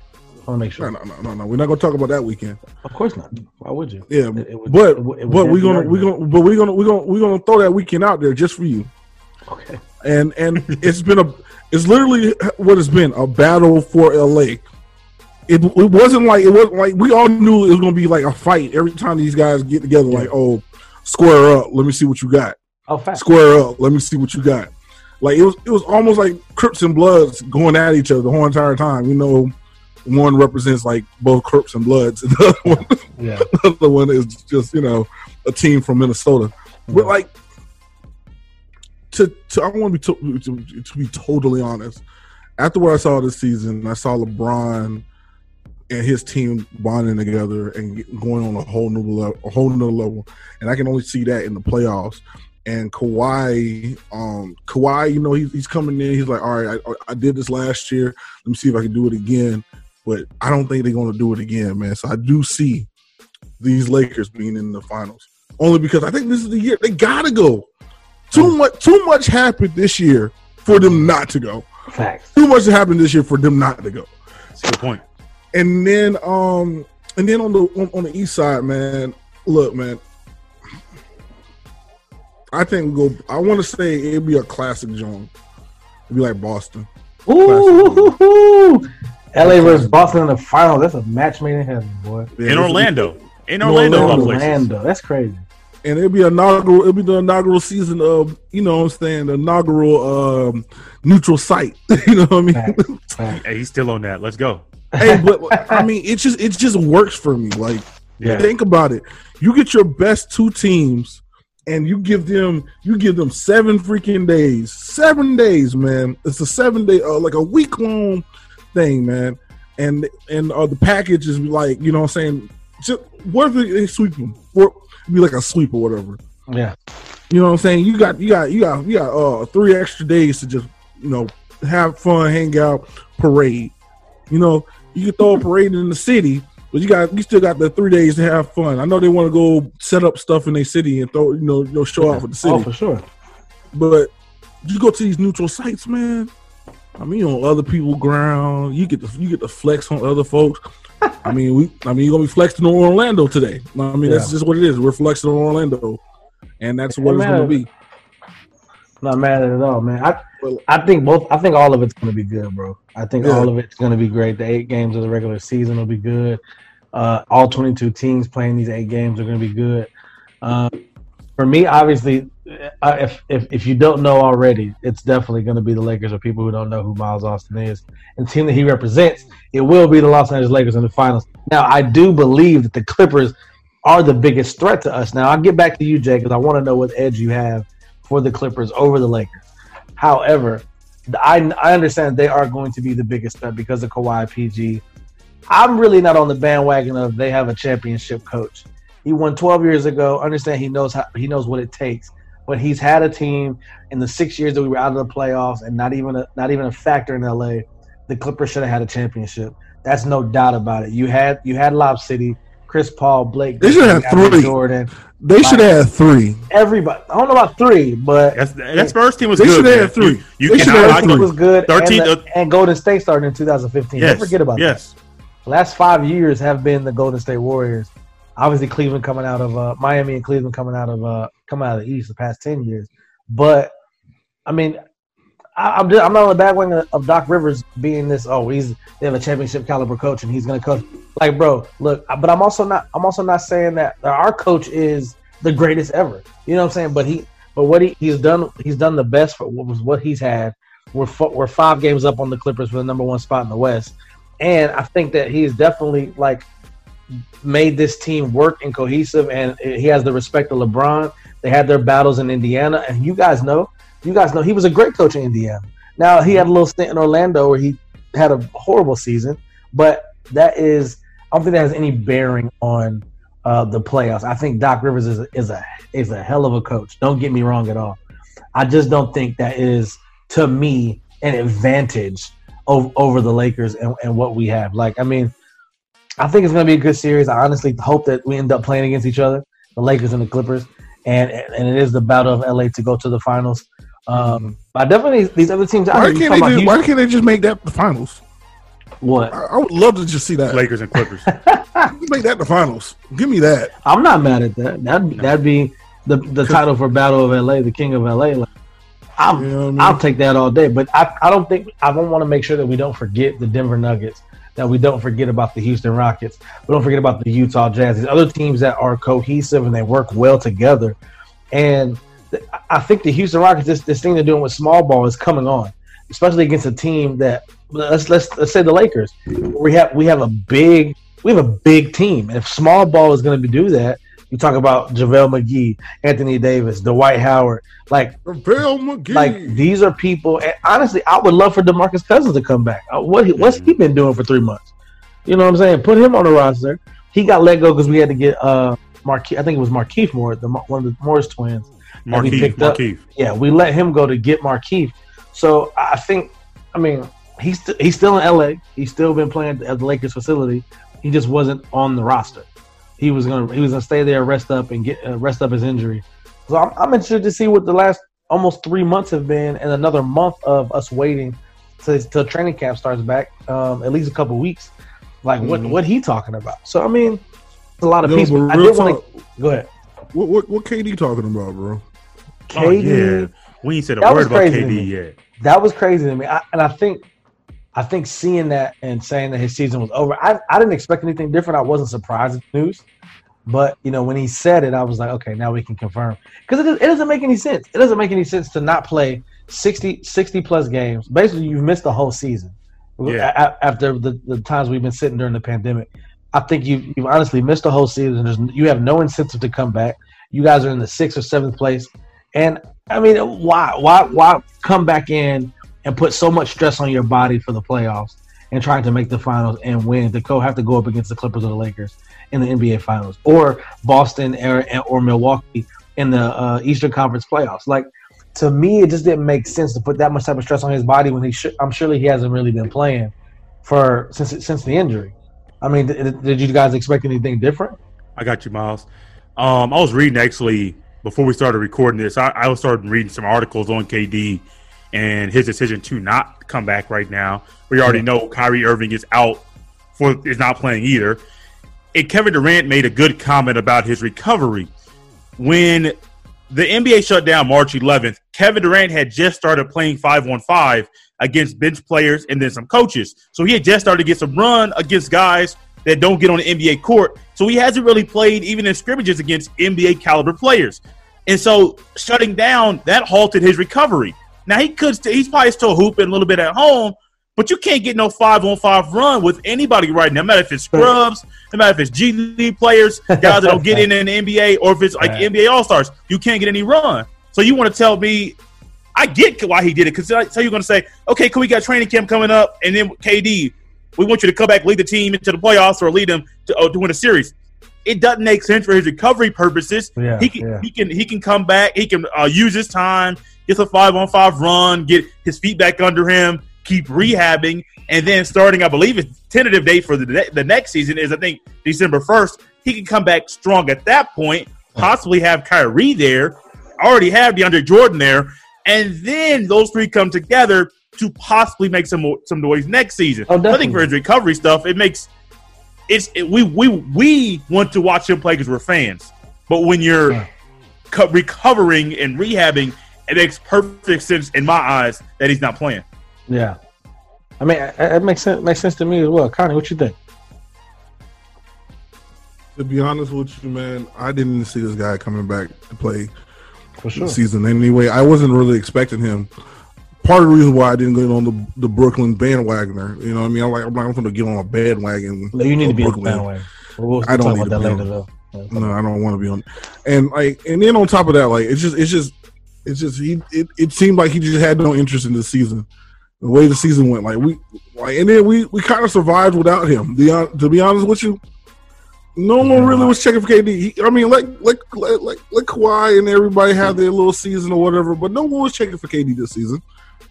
Speaker 3: I want to make sure.
Speaker 4: No, no, no, no, no. We're not going to talk about that weekend.
Speaker 3: Of course not. Why would you?
Speaker 4: Yeah,
Speaker 3: It- it would-
Speaker 4: but
Speaker 3: it it would
Speaker 4: but we're gonna we're gonna but we're gonna we're gonna we're gonna throw that weekend out there just for you.
Speaker 3: Okay.
Speaker 4: And and it's been a it's literally what it's been a battle for LA. It, it wasn't like it wasn't like we all knew it was gonna be like a fight every time these guys get together. Like oh, square up. Let me see what you got.
Speaker 3: Oh, fact.
Speaker 4: Square up. Let me see what you got. Like it was it was almost like Crips and Bloods going at each other the whole entire time. You know, one represents like both Crips and Bloods, and the other one
Speaker 3: Yeah.
Speaker 4: the other one is just you know a team from Minnesota. But like to, to I want to be to, to, to be totally honest. After what I saw this season, I saw LeBron and his team bonding together and going on a whole new level, a whole new level, and I can only see that in the playoffs. And Kawhi, um, Kawhi, you know, he's, he's coming in. He's like, all right, I, I did this last year. Let me see if I can do it again. But I don't think they're going to do it again, man. So I do see these Lakers being in the finals only because I think this is the year they gotta go. Too much, too much happened this year for them not to go.
Speaker 3: Facts.
Speaker 4: Too much happened this year for them not to go.
Speaker 5: That's a good point.
Speaker 4: And then, um, and then on the on, on the east side, man. Look, man. I think we go. I want to say it'd be a classic joint. It'd be like Boston.
Speaker 3: Ooh, LA versus Boston in the final. That's a match made in heaven, boy.
Speaker 5: In Orlando. In Orlando, of all.
Speaker 3: Orlando. That's crazy.
Speaker 4: and it'll be inaugural. It'll be the inaugural season of you know what I'm saying the inaugural um, neutral site. you know what I mean?
Speaker 5: Hey, he's still on that. Let's go.
Speaker 4: hey, but I mean, it just it just works for me. Like,
Speaker 5: Yeah.
Speaker 4: think about it. You get your best two teams, and you give them you give them seven freaking days. Seven days, man. It's a seven day, uh, like a week long thing, man. And and uh, the package is like you know what I'm saying. Just what if they sweep them? Or be like a sweep or whatever.
Speaker 3: Yeah.
Speaker 4: You know what I'm saying? You got you got you got you got uh three extra days to just you know have fun, hang out, parade. You know, you can throw a parade in the city, but you got you still got the three days to have fun. I know they want to go set up stuff in their city and throw you know you know show off with the city.
Speaker 3: Oh, for sure.
Speaker 4: But you go to these neutral sites, man. I mean, on other people' ground, you get to you get to flex on other folks. I mean, we I mean, you're gonna be flexing on Orlando today. I mean, that's just what it is. We're flexing on Orlando, and that's what it's gonna be.
Speaker 3: Not mad at all, man. I I think both. I think all of it's going to be good, bro. I think
Speaker 4: Yeah.
Speaker 3: all of it's going to be great. The eight games of the regular season will be good. Uh, all 22 teams playing these eight games are going to be good. Um, for me, obviously, if, if if you don't know already, it's definitely going to be the Lakers or people who don't know who Miles Austin is and team that he represents. It will be the Los Angeles Lakers in the finals. Now, I do believe that the Clippers are the biggest threat to us. Now, I'll get back to you, Jay, because I want to know what edge you have for the Clippers over the Lakers. However, I, I understand they are going to be the biggest threat because of Kawhi PG. I'm really not on the bandwagon of they have a championship coach. He won 12 years ago. Understand he knows how he knows what it takes, but he's had a team in the six years that we were out of the playoffs and not even a, not even a factor in LA. The Clippers should have had a championship. That's no doubt about it. You had you had Lob City, Chris Paul, Blake.
Speaker 4: They should have
Speaker 3: Griffin,
Speaker 4: three.
Speaker 3: Jordan.
Speaker 4: They should have three.
Speaker 3: everybody. I don't know about three, but
Speaker 5: That's, that Spurs team was
Speaker 4: They
Speaker 5: good.
Speaker 4: should
Speaker 5: man.
Speaker 4: have three.
Speaker 5: You, you
Speaker 4: They
Speaker 5: can
Speaker 4: should have
Speaker 5: I-
Speaker 3: It was good.
Speaker 5: 13
Speaker 3: and, the- and Golden State started in 2015.
Speaker 5: Yes.
Speaker 3: Don't forget about
Speaker 5: yes.
Speaker 3: that. Last five years have been the Golden State Warriors. Obviously, Cleveland coming out of uh, Miami and Cleveland coming out of uh, coming out of the East the past ten years. But I mean, I, am just, I'm not on the bad wing of Doc Rivers being this. Oh, he's they have a championship caliber coach and he's going to coach. Like, bro, look, but I'm also not. I'm also not saying that our coach is the greatest ever. You know what I'm saying? But he, but what he, he's done, he's done the best for what was what he's had. We're we're five games up on the Clippers for the number one spot in the West, and I think that he's definitely like made this team work and cohesive, and he has the respect of LeBron. They had their battles in Indiana, and you guys know, you guys know he was a great coach in Indiana. Now he had a little stint in Orlando where he had a horrible season, but that is I don't think that has any bearing on uh, the playoffs. I think Doc Rivers is a, is a is a hell of a coach. Don't get me wrong at all. I just don't think that is to me an advantage over, over the Lakers and, and what we have. Like, I mean, I think it's going to be a good series. I honestly hope that we end up playing against each other, the Lakers and the Clippers, and and it is the battle of LA to go to the finals. Um, but definitely these other teams.
Speaker 4: Why can't they? Just, why can't they just make that the finals?
Speaker 3: What?
Speaker 4: I, I would love to just see that
Speaker 5: Lakers and Clippers.
Speaker 4: make that the finals. Give me that.
Speaker 3: I'm not mad at that. That that'd be the the title for Battle of LA, the King of LA. Like, I'll, you know I mean? I'll take that all day. But I, I don't think I don't want to make sure that we don't forget the Denver Nuggets, that we don't forget about the Houston Rockets, we don't forget about the Utah Jazz, these other teams that are cohesive and they work well together. And I think the Houston Rockets, this, this thing they're doing with small ball is coming on, especially against a team that let's let's let's say the Lakers. We have we have a big we have a big team, and if small ball is going to do that, you talk about JaVale McGee, Anthony Davis, Dwight Howard, like
Speaker 4: JaVale McGee.
Speaker 3: Like these are people. And honestly, I would love for DeMarcus Cousins to come back. Uh, what what's he been doing for three months? You know what I'm saying? Put him on the roster. He got let go because we had to get uh Marquise. I think it was Markieff Moore, the one of the Morris twins.
Speaker 5: Markieff, Markieff.
Speaker 3: Yeah, we let him go to get Markieff. So I think, I mean, he's st- he's still in LA. He's still been playing at the Lakers facility. He just wasn't on the roster. He was gonna he was gonna stay there, rest up, and get uh, rest up his injury. So I'm, I'm interested to see what the last almost three months have been, and another month of us waiting till training camp starts back. Um, at least a couple weeks. Like what mm-hmm. what he talking about? So I mean, a lot of people. I did want to go ahead.
Speaker 4: What, what what KD talking about, bro?
Speaker 3: KD, oh, yeah.
Speaker 5: we ain't said a word about KD yet.
Speaker 3: That was crazy to me, I, and I think I think seeing that and saying that his season was over, I, I didn't expect anything different. I wasn't surprised at the news. But, you know, when he said it, I was like, okay, now we can confirm. Because it, it doesn't make any sense. It doesn't make any sense to not play 60, 60 plus games. Basically, you've missed the whole season. Yeah. after the, the times we've been sitting during the pandemic. I think you you've honestly missed the whole season. There's, you have no incentive to come back. You guys are in the sixth or seventh place, and I mean, why why why come back in and put so much stress on your body for the playoffs and trying to make the finals and win to go have to go up against the Clippers or the Lakers in the NBA finals or Boston or, or Milwaukee in the uh, Eastern Conference playoffs. Like to me, it just didn't make sense to put that much type of stress on his body when he should. I'm surely he hasn't really been playing for since since the injury. I mean, did, did you guys expect anything different?
Speaker 5: I got you, Miles. Um, I was reading actually before we started recording this. I, I was starting reading some articles on KD and his decision to not come back right now. We already know Kyrie Irving is out for is not playing either. And Kevin Durant made a good comment about his recovery. When the NBA shut down March 11th, Kevin Durant had just started playing 5 on 5 against bench players and then some coaches. So he had just started to get some run against guys that don't get on the NBA court. So he hasn't really played even in scrimmages against NBA caliber players. And so shutting down, that halted his recovery. Now he could st- he's probably still hooping a little bit at home, but you can't get no five on five run with anybody right now. No matter if it's scrubs, no matter if it's G League players, guys that don't get in in the NBA, or if it's like right. NBA All Stars, you can't get any run. So you want to tell me? I get why he did it because so you're going to say, okay, cool, we got training camp coming up, and then KD, we want you to come back, lead the team into the playoffs, or lead them to, to win a series it doesn't make sense for his recovery purposes. Yeah, he can yeah. he can he can come back. He can uh, use his time gets a five on five run, get his feet back under him, keep rehabbing, and then starting, I believe, his tentative date for the the next season is I think December first. He can come back strong at that point, possibly have Kyrie there, already have DeAndre Jordan there, and then those three come together to possibly make some some noise next season. Oh, I think for his recovery stuff, it makes it's it, we we we want to watch him play because we're fans, but when you're co- recovering and rehabbing it makes perfect sense in my eyes that he's not playing.
Speaker 3: Yeah, I mean, it, it makes sense. Makes sense to me as well. Connie, what you think?
Speaker 4: To be honest with you, man, I didn't see this guy coming back to play
Speaker 3: For sure.
Speaker 4: the season anyway. I wasn't really expecting him. Part of the reason why I didn't get on the, the Brooklyn bandwagoner, you know what I mean? I'm like, I'm not going to get on a bandwagon.
Speaker 3: No, you need to
Speaker 4: of
Speaker 3: be on the
Speaker 4: Brooklyn.
Speaker 3: bandwagon. We'll, we'll
Speaker 4: I don't
Speaker 3: talk
Speaker 4: need
Speaker 3: about
Speaker 4: to
Speaker 3: that
Speaker 4: be
Speaker 3: later,
Speaker 4: on-
Speaker 3: though.
Speaker 4: No, I don't want to be on. And like, and then on top of that, like, it's just, it's just, it's just, he, it, it seemed like he just had no interest in the season. The way the season went, like we, like, and then we, we kind of survived without him. The, uh, to be honest with you, no one really was checking for KD. He, I mean, like, like, like, like, Kawhi and everybody had their little season or whatever, but no one was checking for KD this season.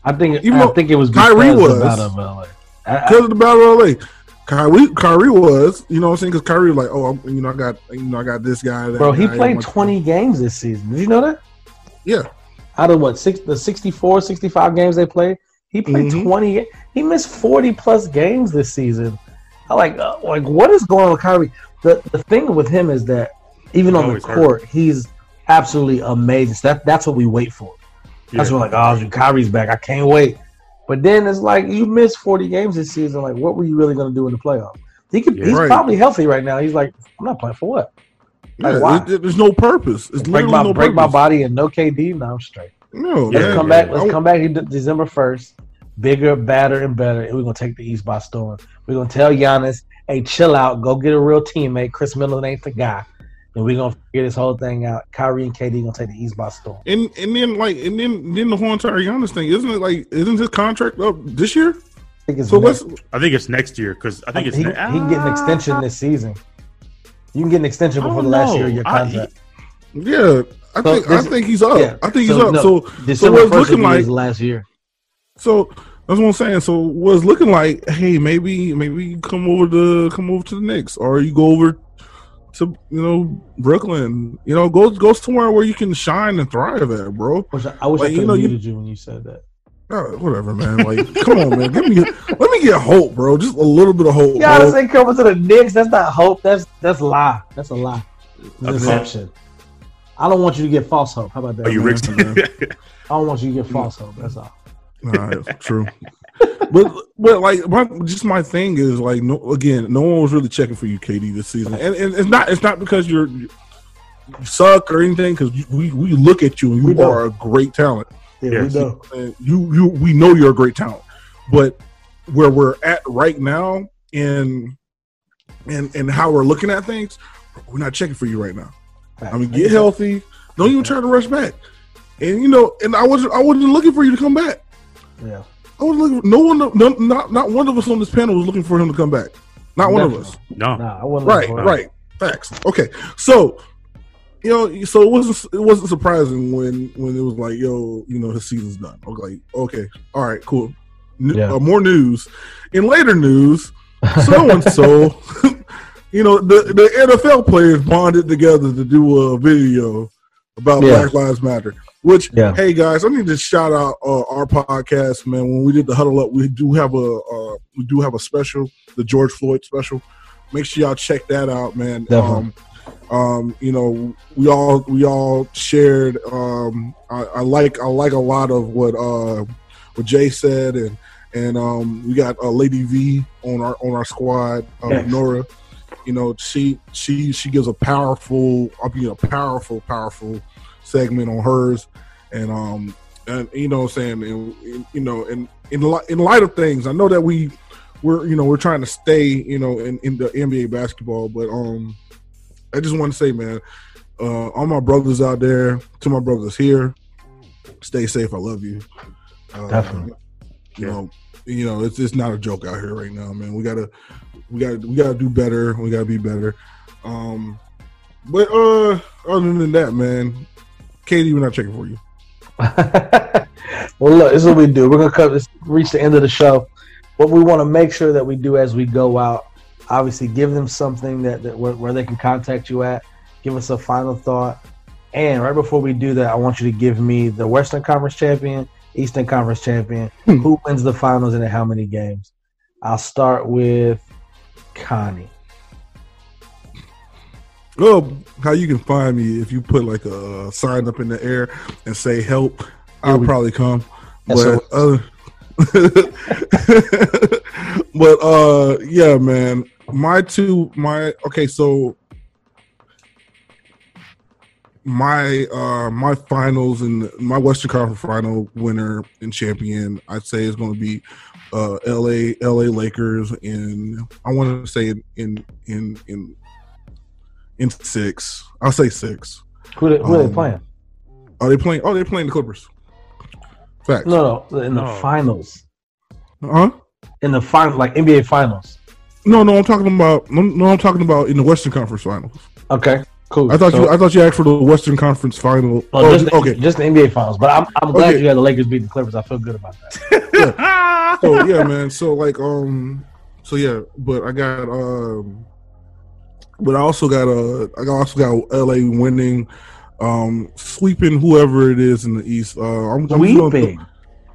Speaker 3: I think.
Speaker 4: Even
Speaker 3: I think it was
Speaker 4: Kyrie
Speaker 3: because
Speaker 4: was
Speaker 3: out of LA.
Speaker 4: Because of the battle of LA. Kyrie, Kyrie was, you know what I'm saying? Because Kyrie was like, oh, I'm, you know, I got, you know, I got this guy. That
Speaker 3: Bro, he played
Speaker 4: my-
Speaker 3: 20 games this season. Did you know that?
Speaker 4: Yeah.
Speaker 3: Out of what, six, the 64, 65 games they played, he played
Speaker 4: Mhm.
Speaker 3: 20. He missed 40 plus games this season. I like, uh, like, what is going on with Kyrie? The the thing with him is that even on the
Speaker 5: always hurt.
Speaker 3: court, he's absolutely amazing. So that, that's what we wait for. That's
Speaker 5: Yeah.
Speaker 3: what like, oh, Kyrie's back. I can't wait. But then it's like you missed 40 games this season. Like, what were you really going to do in the playoffs? He could,
Speaker 5: Yeah.
Speaker 3: he's
Speaker 4: Right.
Speaker 3: probably healthy right now. He's like, I'm not playing for what? Like,
Speaker 4: Yeah,
Speaker 3: why?
Speaker 4: it- it- there's no purpose. It's
Speaker 3: break
Speaker 4: literally
Speaker 3: my
Speaker 4: no
Speaker 3: break my body and no KD. No, I'm straight.
Speaker 4: No,
Speaker 3: Let's
Speaker 4: man. Oh.
Speaker 3: come back. Let's come back de- December first. Bigger, badder, and better. And we're gonna take the East by storm. We're gonna tell Giannis, "Hey, chill out. Go get a real teammate. Khris Middleton ain't the guy." And we're gonna figure this whole thing out. Kyrie and KD gonna take the East by storm.
Speaker 4: And and then like and then then the whole entire Giannis thing isn't it like isn't his contract up this year?
Speaker 3: I think it's
Speaker 4: So
Speaker 3: next-
Speaker 5: I think it's next year because I think it's
Speaker 3: he,
Speaker 5: ne-
Speaker 3: he can get an extension ah. this season. You can get an extension before the last
Speaker 5: know.
Speaker 3: year of your
Speaker 5: I-
Speaker 3: contract.
Speaker 4: yeah? I
Speaker 3: So
Speaker 4: think
Speaker 3: this-
Speaker 4: I think he's up.
Speaker 3: yeah.
Speaker 4: I think he's up.
Speaker 3: no,
Speaker 4: So so
Speaker 3: December
Speaker 4: what's looking like
Speaker 3: last year.
Speaker 4: so that's what I'm saying. So what's looking like? Hey, maybe maybe you come over to come over to the Knicks, or you go over to you know Brooklyn. You know, go go somewhere where you can shine and thrive at, bro.
Speaker 3: Which I, I wish
Speaker 4: Like,
Speaker 3: I
Speaker 4: you
Speaker 3: could
Speaker 4: know,
Speaker 3: have
Speaker 4: you-
Speaker 3: you when you said that.
Speaker 4: Whatever, man. Like, come on, man. Give me, let me get hope, bro. Just a little bit of hope.
Speaker 3: Giannis
Speaker 4: bro.
Speaker 3: ain't coming to the Knicks. That's not hope. That's that's lie. That's a lie. Deception. I don't want you to get false hope. How about that?
Speaker 5: Are you
Speaker 3: man?
Speaker 5: Rick?
Speaker 3: I don't want you to get false hope. That's all.
Speaker 4: Nah, it's true. but but like my, just my thing is like no again no one was really checking for you KD this season and, and it's not it's not because you're you suck or anything because we we look at you and
Speaker 3: We
Speaker 4: you
Speaker 3: know.
Speaker 4: are a great talent
Speaker 3: Yeah,
Speaker 5: Yes.
Speaker 3: we know.
Speaker 4: and you you we know you're a great talent but where we're at right now in and and how we're looking at things we're not checking for you right now I mean get healthy don't even try to rush back and you know and I wasn't I wasn't looking for you to come back
Speaker 3: Yeah.
Speaker 4: I was looking. No one, no, not not one of us on this panel was looking for him to come back. Not one of us.
Speaker 5: no.
Speaker 3: Nah, I wasn't
Speaker 4: Right,
Speaker 3: looking for it.
Speaker 4: right. Facts. Okay, so you know, so it wasn't it wasn't surprising when when it was like, yo, you know, his season's done. I was like, okay, all right, cool. N-
Speaker 3: Yeah.
Speaker 4: uh, more news. In later news, so and so, you know, the the NFL players bonded together to do a video about
Speaker 3: Yeah.
Speaker 4: Black Lives Matter. Which,
Speaker 3: Yeah.
Speaker 4: hey guys, I need to shout out uh, our podcast, man. When we did the huddle up, we do have a uh, we do have a special, the George Floyd special. Make sure y'all check that out, man.
Speaker 3: Definitely.
Speaker 4: Um, um, you know, we all we all shared. Um, I, I like I like a lot of what uh, what Jay said, and and um, we got uh, Lady V on our on our squad, uh,
Speaker 3: Yes.
Speaker 4: Nora. You know, she she she gives a powerful, I mean, a powerful, powerful segment on hers, and um, and you know, what I'm saying, and, you know, and in li- in light of things, I know that we we're you know we're trying to stay you know in, in the NBA basketball, but um, I just want to say, man, uh, all my brothers out there, to my brothers here, stay safe. I love you. Uh,
Speaker 3: Definitely.
Speaker 4: You know, you know, it's it's not a joke out here right now, man. We gotta, we gotta, we gotta do better. We gotta be better. Um, but uh, other than that, man, KD, we're not checking for you.
Speaker 3: well, look, this is what we do. We're gonna cut this, reach the end of the show. What we want to make sure that we do as we go out, obviously, give them something that, that where, where they can contact you at. Give us a final thought, and right before we do that, I want you to give me the Western Conference champion, Eastern Conference champion, who wins the finals, and in how many games. I'll start with Connie.
Speaker 4: Well, how you can find me if you put like a sign up in the air and say help. I'll probably come. But uh, but uh yeah, man. My two my okay, so my uh my finals and my Western Conference final winner and champion, I'd say is gonna be uh LA LA Lakers in I wanna say in in in in, in six. I'll say six.
Speaker 3: Who, they, who are they
Speaker 4: Um,
Speaker 3: playing?
Speaker 4: Are they playing oh they're playing the Clippers. Facts.
Speaker 3: No, no, in the
Speaker 4: No.
Speaker 3: finals.
Speaker 4: Huh?
Speaker 3: In the final, like NBA finals.
Speaker 4: No, no, I'm talking about no, no, I'm talking about in the Western Conference Finals.
Speaker 3: Okay, cool.
Speaker 4: I thought
Speaker 3: So-
Speaker 4: you I thought you asked for the Western Conference Final.
Speaker 3: Oh,
Speaker 4: Oh,
Speaker 3: just the,
Speaker 4: okay.
Speaker 3: just the NBA finals. But I'm I'm glad
Speaker 4: Okay.
Speaker 3: you had the Lakers beat the Clippers. I feel good about that.
Speaker 4: so yeah, man. So like um, so yeah, but I got um, but I also got uh, I also got LA winning, um, sweeping whoever it is in the East. Uh, I'm, I'm
Speaker 3: Sweeping.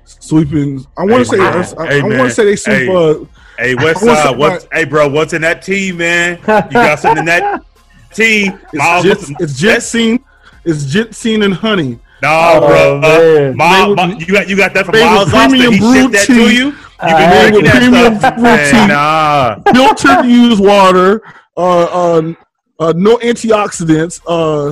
Speaker 4: sweeping. I want to
Speaker 5: Hey,
Speaker 4: say
Speaker 5: man.
Speaker 4: I,
Speaker 5: Hey,
Speaker 4: I want to say they sweep.
Speaker 5: Hey.
Speaker 4: Uh,
Speaker 5: Hey, West
Speaker 4: I wanna
Speaker 5: Side,
Speaker 4: say
Speaker 5: what's hey bro, what's in that team, man? You got something in that team? Miles,
Speaker 4: It's, Jit, it's Jitsine, it's Jitsine and Honey.
Speaker 5: No, bro.
Speaker 3: man.
Speaker 5: Miles,
Speaker 4: Made with-
Speaker 5: you got you got that from Miles Austin.
Speaker 4: premium
Speaker 5: He
Speaker 4: brew
Speaker 5: shipped that
Speaker 4: tea.
Speaker 5: to you. You
Speaker 3: Uh,
Speaker 5: can
Speaker 4: made
Speaker 5: drink that
Speaker 4: premium
Speaker 5: stuff.
Speaker 4: brew
Speaker 5: Man, nah.
Speaker 4: filtered used water, uh, uh, uh, no antioxidants, uh,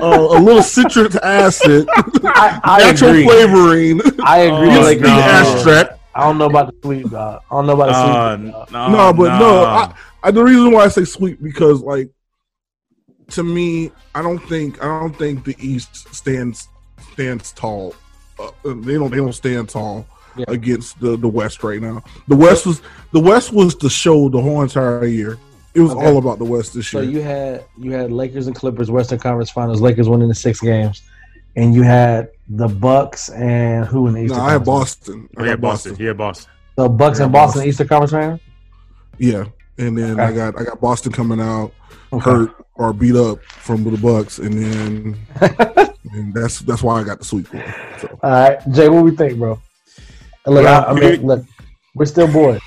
Speaker 4: uh, a little citric acid,
Speaker 3: I, I
Speaker 4: natural
Speaker 3: agree.
Speaker 4: flavoring.
Speaker 3: I agree.
Speaker 5: Oh,
Speaker 3: the Lakers
Speaker 5: no.
Speaker 3: beat the Clippers.
Speaker 4: Abstract.
Speaker 3: I don't know about the sweep, dog. I don't know about the
Speaker 5: Uh,
Speaker 3: sweep. dog.
Speaker 5: no,
Speaker 4: no, but no, I, I, the reason why I say sweet because like to me, I don't think I don't think the East stands stands tall. Uh, they don't they don't stand tall
Speaker 3: Yeah.
Speaker 4: against the the West right now. The West was the West was the show the whole entire year. It was
Speaker 3: Okay.
Speaker 4: all about the West this year.
Speaker 3: So you had you had Lakers and Clippers Western Conference Finals. Lakers winning the six games, and you had the Bucks and who in the
Speaker 4: no, I had Boston. I
Speaker 5: yeah, Boston.
Speaker 4: Boston.
Speaker 5: Yeah, Boston.
Speaker 3: So Bucks and Boston,
Speaker 4: Boston.
Speaker 3: Eastern Conference final.
Speaker 4: Yeah, and then
Speaker 3: Okay.
Speaker 4: I got I got Boston coming out
Speaker 3: Okay.
Speaker 4: hurt or beat up from the Bucks, and then and that's that's why I got the sweep. one. So.
Speaker 3: All right, Jay, what we think, bro? Look,
Speaker 5: Well,
Speaker 3: I, I mean, look, we're still boys.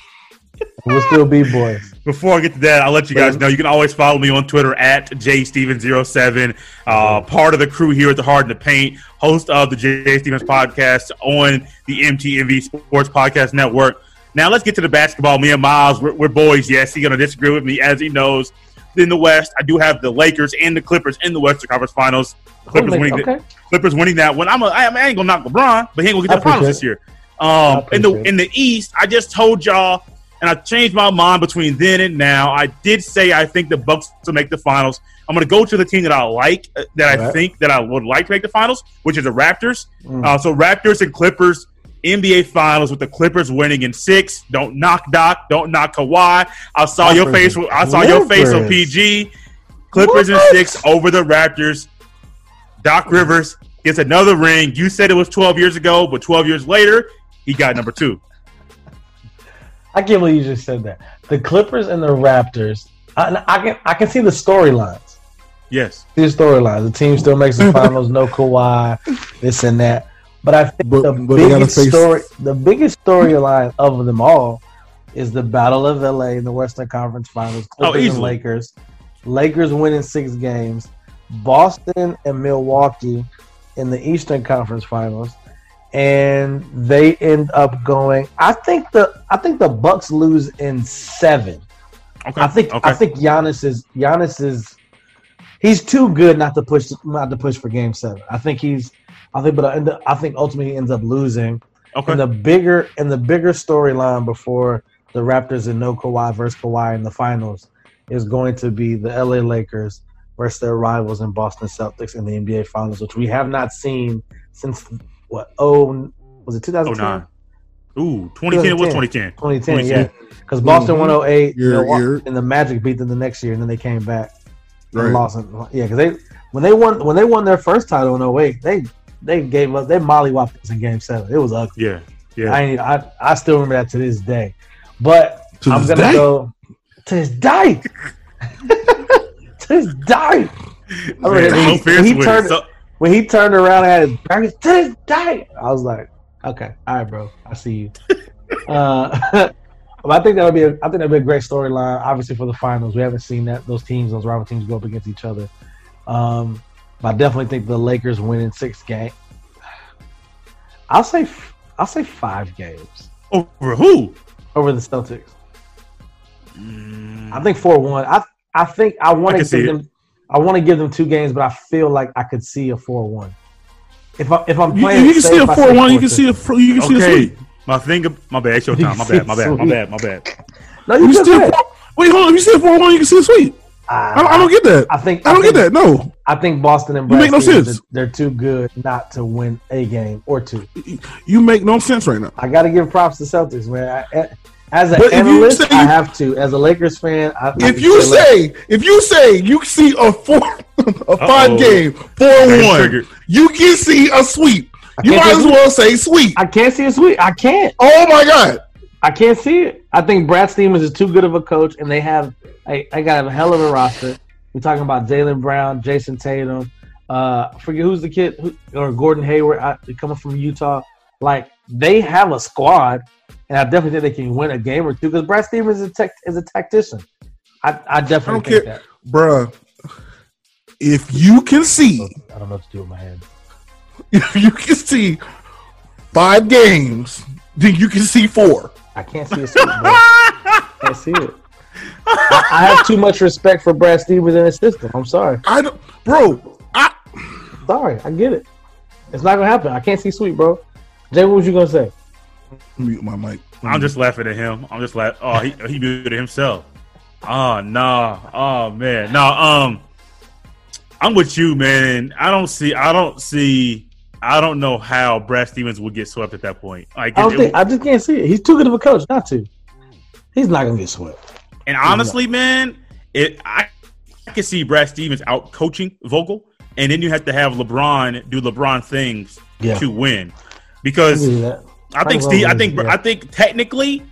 Speaker 3: We'll still be boys.
Speaker 5: Before I get to that, I'll let you guys know you can always follow me on Twitter at jstevens07. Uh, part of the crew here at the Hard in the Paint, host of the J Stevens podcast on the MTMV Sports Podcast Network. Now let's get to the basketball. Me and Miles, we're, we're boys. Yes, he's gonna disagree with me as he knows. In the West, I do have the Lakers and the Clippers in the Western Conference Finals. Clippers
Speaker 3: Oh,
Speaker 5: winning,
Speaker 3: okay.
Speaker 5: the, Clippers winning that one. I'm a, I, I ain't gonna knock LeBron, but he ain't gonna get the finals this year. Um, in the
Speaker 3: it.
Speaker 5: in the East, I just told y'all, and I changed my mind between then and now. I did say I think the Bucks will make the finals. I'm going to go to the team that I like, uh, that I think that I would like to make the finals, which is the Raptors.
Speaker 3: Mm.
Speaker 5: Uh, so Raptors and Clippers. NBA Finals with the Clippers winning in six. Don't knock Doc. Don't knock Kawhi. I saw your face. I saw your face on PG. Clippers in six over the Raptors. Doc Rivers gets another ring. You said it was 12 years ago, but 12 years later, he got number two.
Speaker 3: I can't believe you just said that. The Clippers and the Raptors. I, I can I can see the storylines.
Speaker 5: Yes.
Speaker 3: See the storylines. The team still makes the finals. No Kawhi. This and that. But I think
Speaker 4: But-
Speaker 3: the
Speaker 4: but they gotta
Speaker 3: biggest
Speaker 4: face-
Speaker 3: story, the biggest storyline of them all, is the Battle of LA in the Western Conference Finals.
Speaker 5: Oh,
Speaker 3: Clippers and
Speaker 5: easily.
Speaker 3: Lakers. Lakers winning six games. Boston and Milwaukee in the Eastern Conference Finals, and they end up going. I think the I think the Bucks lose in seven.
Speaker 5: Okay.
Speaker 3: I think
Speaker 5: okay.
Speaker 3: I think Giannis is Giannis is he's too good not to push not to push for Game Seven. I think he's I think but I, end up- I think ultimately he ends up losing.
Speaker 5: okay.
Speaker 3: And the bigger and the bigger storyline before the Raptors and no Kawhi versus Kawhi in the finals is going to be the LA Lakers versus their rivals in Boston Celtics in the NBA Finals, which we have not seen since what? Oh, was it 2010?
Speaker 5: 09. Ooh, 2010. It was 2010.
Speaker 3: 2010, yeah. Because Boston
Speaker 4: Mhm.
Speaker 3: 108,
Speaker 4: Year-
Speaker 3: Milwaukee-
Speaker 4: year.
Speaker 3: and the Magic beat them the next year, and then they came back and
Speaker 4: Right.
Speaker 3: lost. in- Yeah, because they when they won when they won their first title in 08, they they gave up they mollywopped us in Game Seven. It was ugly.
Speaker 5: Yeah. Yeah.
Speaker 3: I, ain't, I I still remember that to this day. But
Speaker 4: To
Speaker 3: I'm gonna
Speaker 4: day?
Speaker 3: go to his day. to his day. I remember
Speaker 5: Man, so
Speaker 3: he- he turned-
Speaker 5: So-
Speaker 3: when he turned around and had his back to this day, I was like, okay, all right, bro, I see you. uh, but I think that would be a, I think that'll be a great storyline. Obviously for the finals, we haven't seen that those teams, those rival teams, go up against each other. Um, but I definitely think the Lakers win in six games. I'll say I'll say five games
Speaker 5: over who?
Speaker 3: Over the Celtics. I think four one. I I think I want to give them. I want to give them two games, but I feel like I could see a four one. If I if I'm playing,
Speaker 4: you, you can see a four one. You can see a you can
Speaker 5: okay.
Speaker 4: see a sweep.
Speaker 5: My thing, my bad. It's your time. My bad. My bad. My bad. My bad.
Speaker 3: No, you,
Speaker 4: you
Speaker 3: still
Speaker 4: wait. Hold on. If you see a four one, you can see a sweep.
Speaker 3: Uh,
Speaker 4: I, don't, I, don't, get that.
Speaker 3: I think
Speaker 4: I don't
Speaker 3: think,
Speaker 4: get that. No,
Speaker 3: I think Boston and
Speaker 4: you make no
Speaker 3: Stevens,
Speaker 4: sense.
Speaker 3: They're, they're too good not to win a game or two.
Speaker 4: You make no sense right now.
Speaker 3: I got to give props to Celtics, man. I, as an
Speaker 4: But if you
Speaker 3: analyst,
Speaker 4: say-
Speaker 3: I have to. As a Lakers fan, I, I
Speaker 4: If
Speaker 3: can
Speaker 4: you
Speaker 3: say, like,
Speaker 4: say if you say you see a four a five
Speaker 5: Uh-oh.
Speaker 4: game four one,
Speaker 5: triggered.
Speaker 4: you can see a sweep. You might as well say sweep.
Speaker 3: I can't see a sweep. I can't.
Speaker 4: Oh my god!
Speaker 3: I can't see it. I think Brad Stevens is too good of a coach, and they have I, I got a hell of a roster. We're talking about Jaylen Brown, Jayson Tatum. Uh, I forget who's the kid, who, or Gordon Hayward, uh, coming from Utah. Like they have a squad, and I definitely think they can win a game or two because Brad Stevens is a tech, is a tactician. I, I definitely
Speaker 4: I don't care, bruh. If you can see.
Speaker 3: I don't know what to do with my hand.
Speaker 4: if you can see five games, then you can see four.
Speaker 3: I can't see a sweep. I can't see it. I, I have too much respect for Brad Stevens and his system. I'm sorry.
Speaker 4: I don't, bro. I
Speaker 3: Sorry, I get it. It's not gonna happen. I can't see sweep, bro. Jay, what was you gonna say?
Speaker 4: Mute my mic.
Speaker 5: I'm just laughing at him. I'm just laughing. Oh, he he muted himself. Oh no. Oh man. No. Um, I'm with you, man. I don't see. I don't see. I don't know how Brad Stevens would get swept at that point. Like,
Speaker 3: I don't
Speaker 5: it-
Speaker 3: think I just can't see it. He's too good of a coach not to. He's not gonna get swept.
Speaker 5: and honestly, man, it I, I can see Brad Stevens out coaching Vogel, and then you have to have LeBron do LeBron things
Speaker 3: Yeah.
Speaker 5: to win,
Speaker 3: I
Speaker 5: because I think Steve. I think
Speaker 3: yeah.
Speaker 5: I think technically,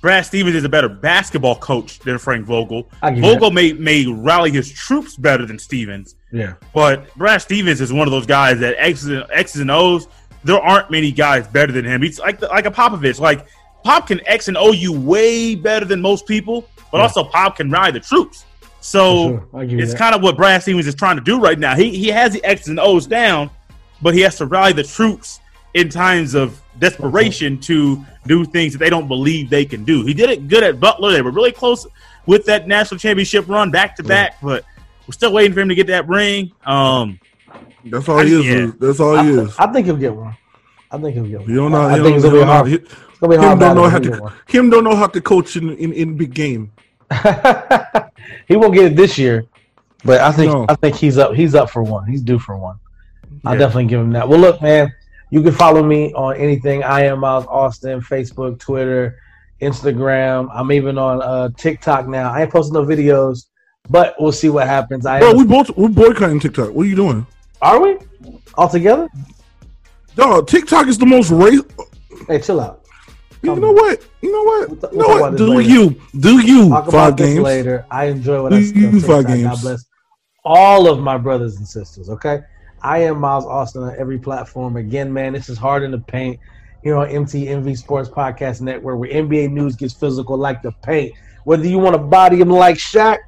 Speaker 5: Brad Stevens is a better basketball coach than Frank Vogel.
Speaker 3: I give you
Speaker 5: Vogel may may rally his troops better than Stevens,
Speaker 3: Yeah.
Speaker 5: but Brad Stevens is one of those guys that X's and, X's and O's. There aren't many guys better than him. He's like like a Popovich. Like Pop can X and O you way better than most people, but
Speaker 3: Yeah.
Speaker 5: also Pop can rally the troops. So
Speaker 3: sure. I give you
Speaker 5: it's kind of what Brad Stevens is trying to do right now. He he has the X's and O's down, but he has to rally the troops in times of desperation to do things that they don't believe they can do. He did it good at Butler. They were really close with that national championship run back to back, but we're still waiting for him to get that ring. Um,
Speaker 4: That's all he is.
Speaker 5: Yeah.
Speaker 4: That's all
Speaker 3: I,
Speaker 4: he is.
Speaker 3: I think he'll get one. I think he'll get one.
Speaker 4: You don't know.
Speaker 3: I
Speaker 4: he
Speaker 3: think it's gonna be
Speaker 4: he don't
Speaker 3: hard.
Speaker 4: know-
Speaker 3: It's gonna be
Speaker 4: Him don't know how to. Him don't know how to coach in in, in big game.
Speaker 3: he won't get it this year, but I think
Speaker 4: No.
Speaker 3: I think he's up. He's up for one. He's due for one. I'll definitely give him that. Well, look, man, you can follow me on anything. I am Miles Austin, Facebook, Twitter, Instagram. I'm even on uh, TikTok now. I ain't posting no videos, but we'll see what happens. I
Speaker 4: Bro, we both we're boycotting TikTok. What are you doing?
Speaker 3: are we all together?
Speaker 4: Dog, TikTok is the most race.
Speaker 3: Hey, chill out.
Speaker 4: You know what? You know what?
Speaker 3: We'll t-
Speaker 4: You know what? Do
Speaker 3: later.
Speaker 4: you? Do you?
Speaker 3: Talk
Speaker 4: Five games.
Speaker 3: later. I enjoy what
Speaker 4: Do
Speaker 3: I see on
Speaker 4: you five
Speaker 3: TikTok. God
Speaker 4: games.
Speaker 3: bless all of my brothers and sisters. Okay, I am Miles Austin on every platform. Again, man, this is hard in the paint here on MTMV Sports Podcast Network, where NBA news gets physical like the paint. Whether you want to body him like Shaq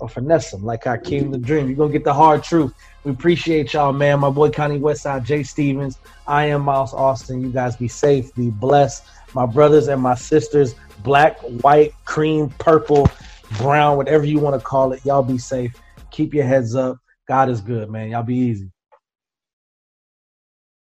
Speaker 3: or finesse him like Hakeem the Dream, you're gonna get the hard truth. We appreciate y'all, man. My boy Connie Westside, Jay Stevens. I am Miles Austin. You guys be safe, be blessed. My brothers and my sisters, black, white, cream, purple, brown, whatever you want to call it. Y'all be safe. Keep your heads up. God is good, man. Y'all be easy.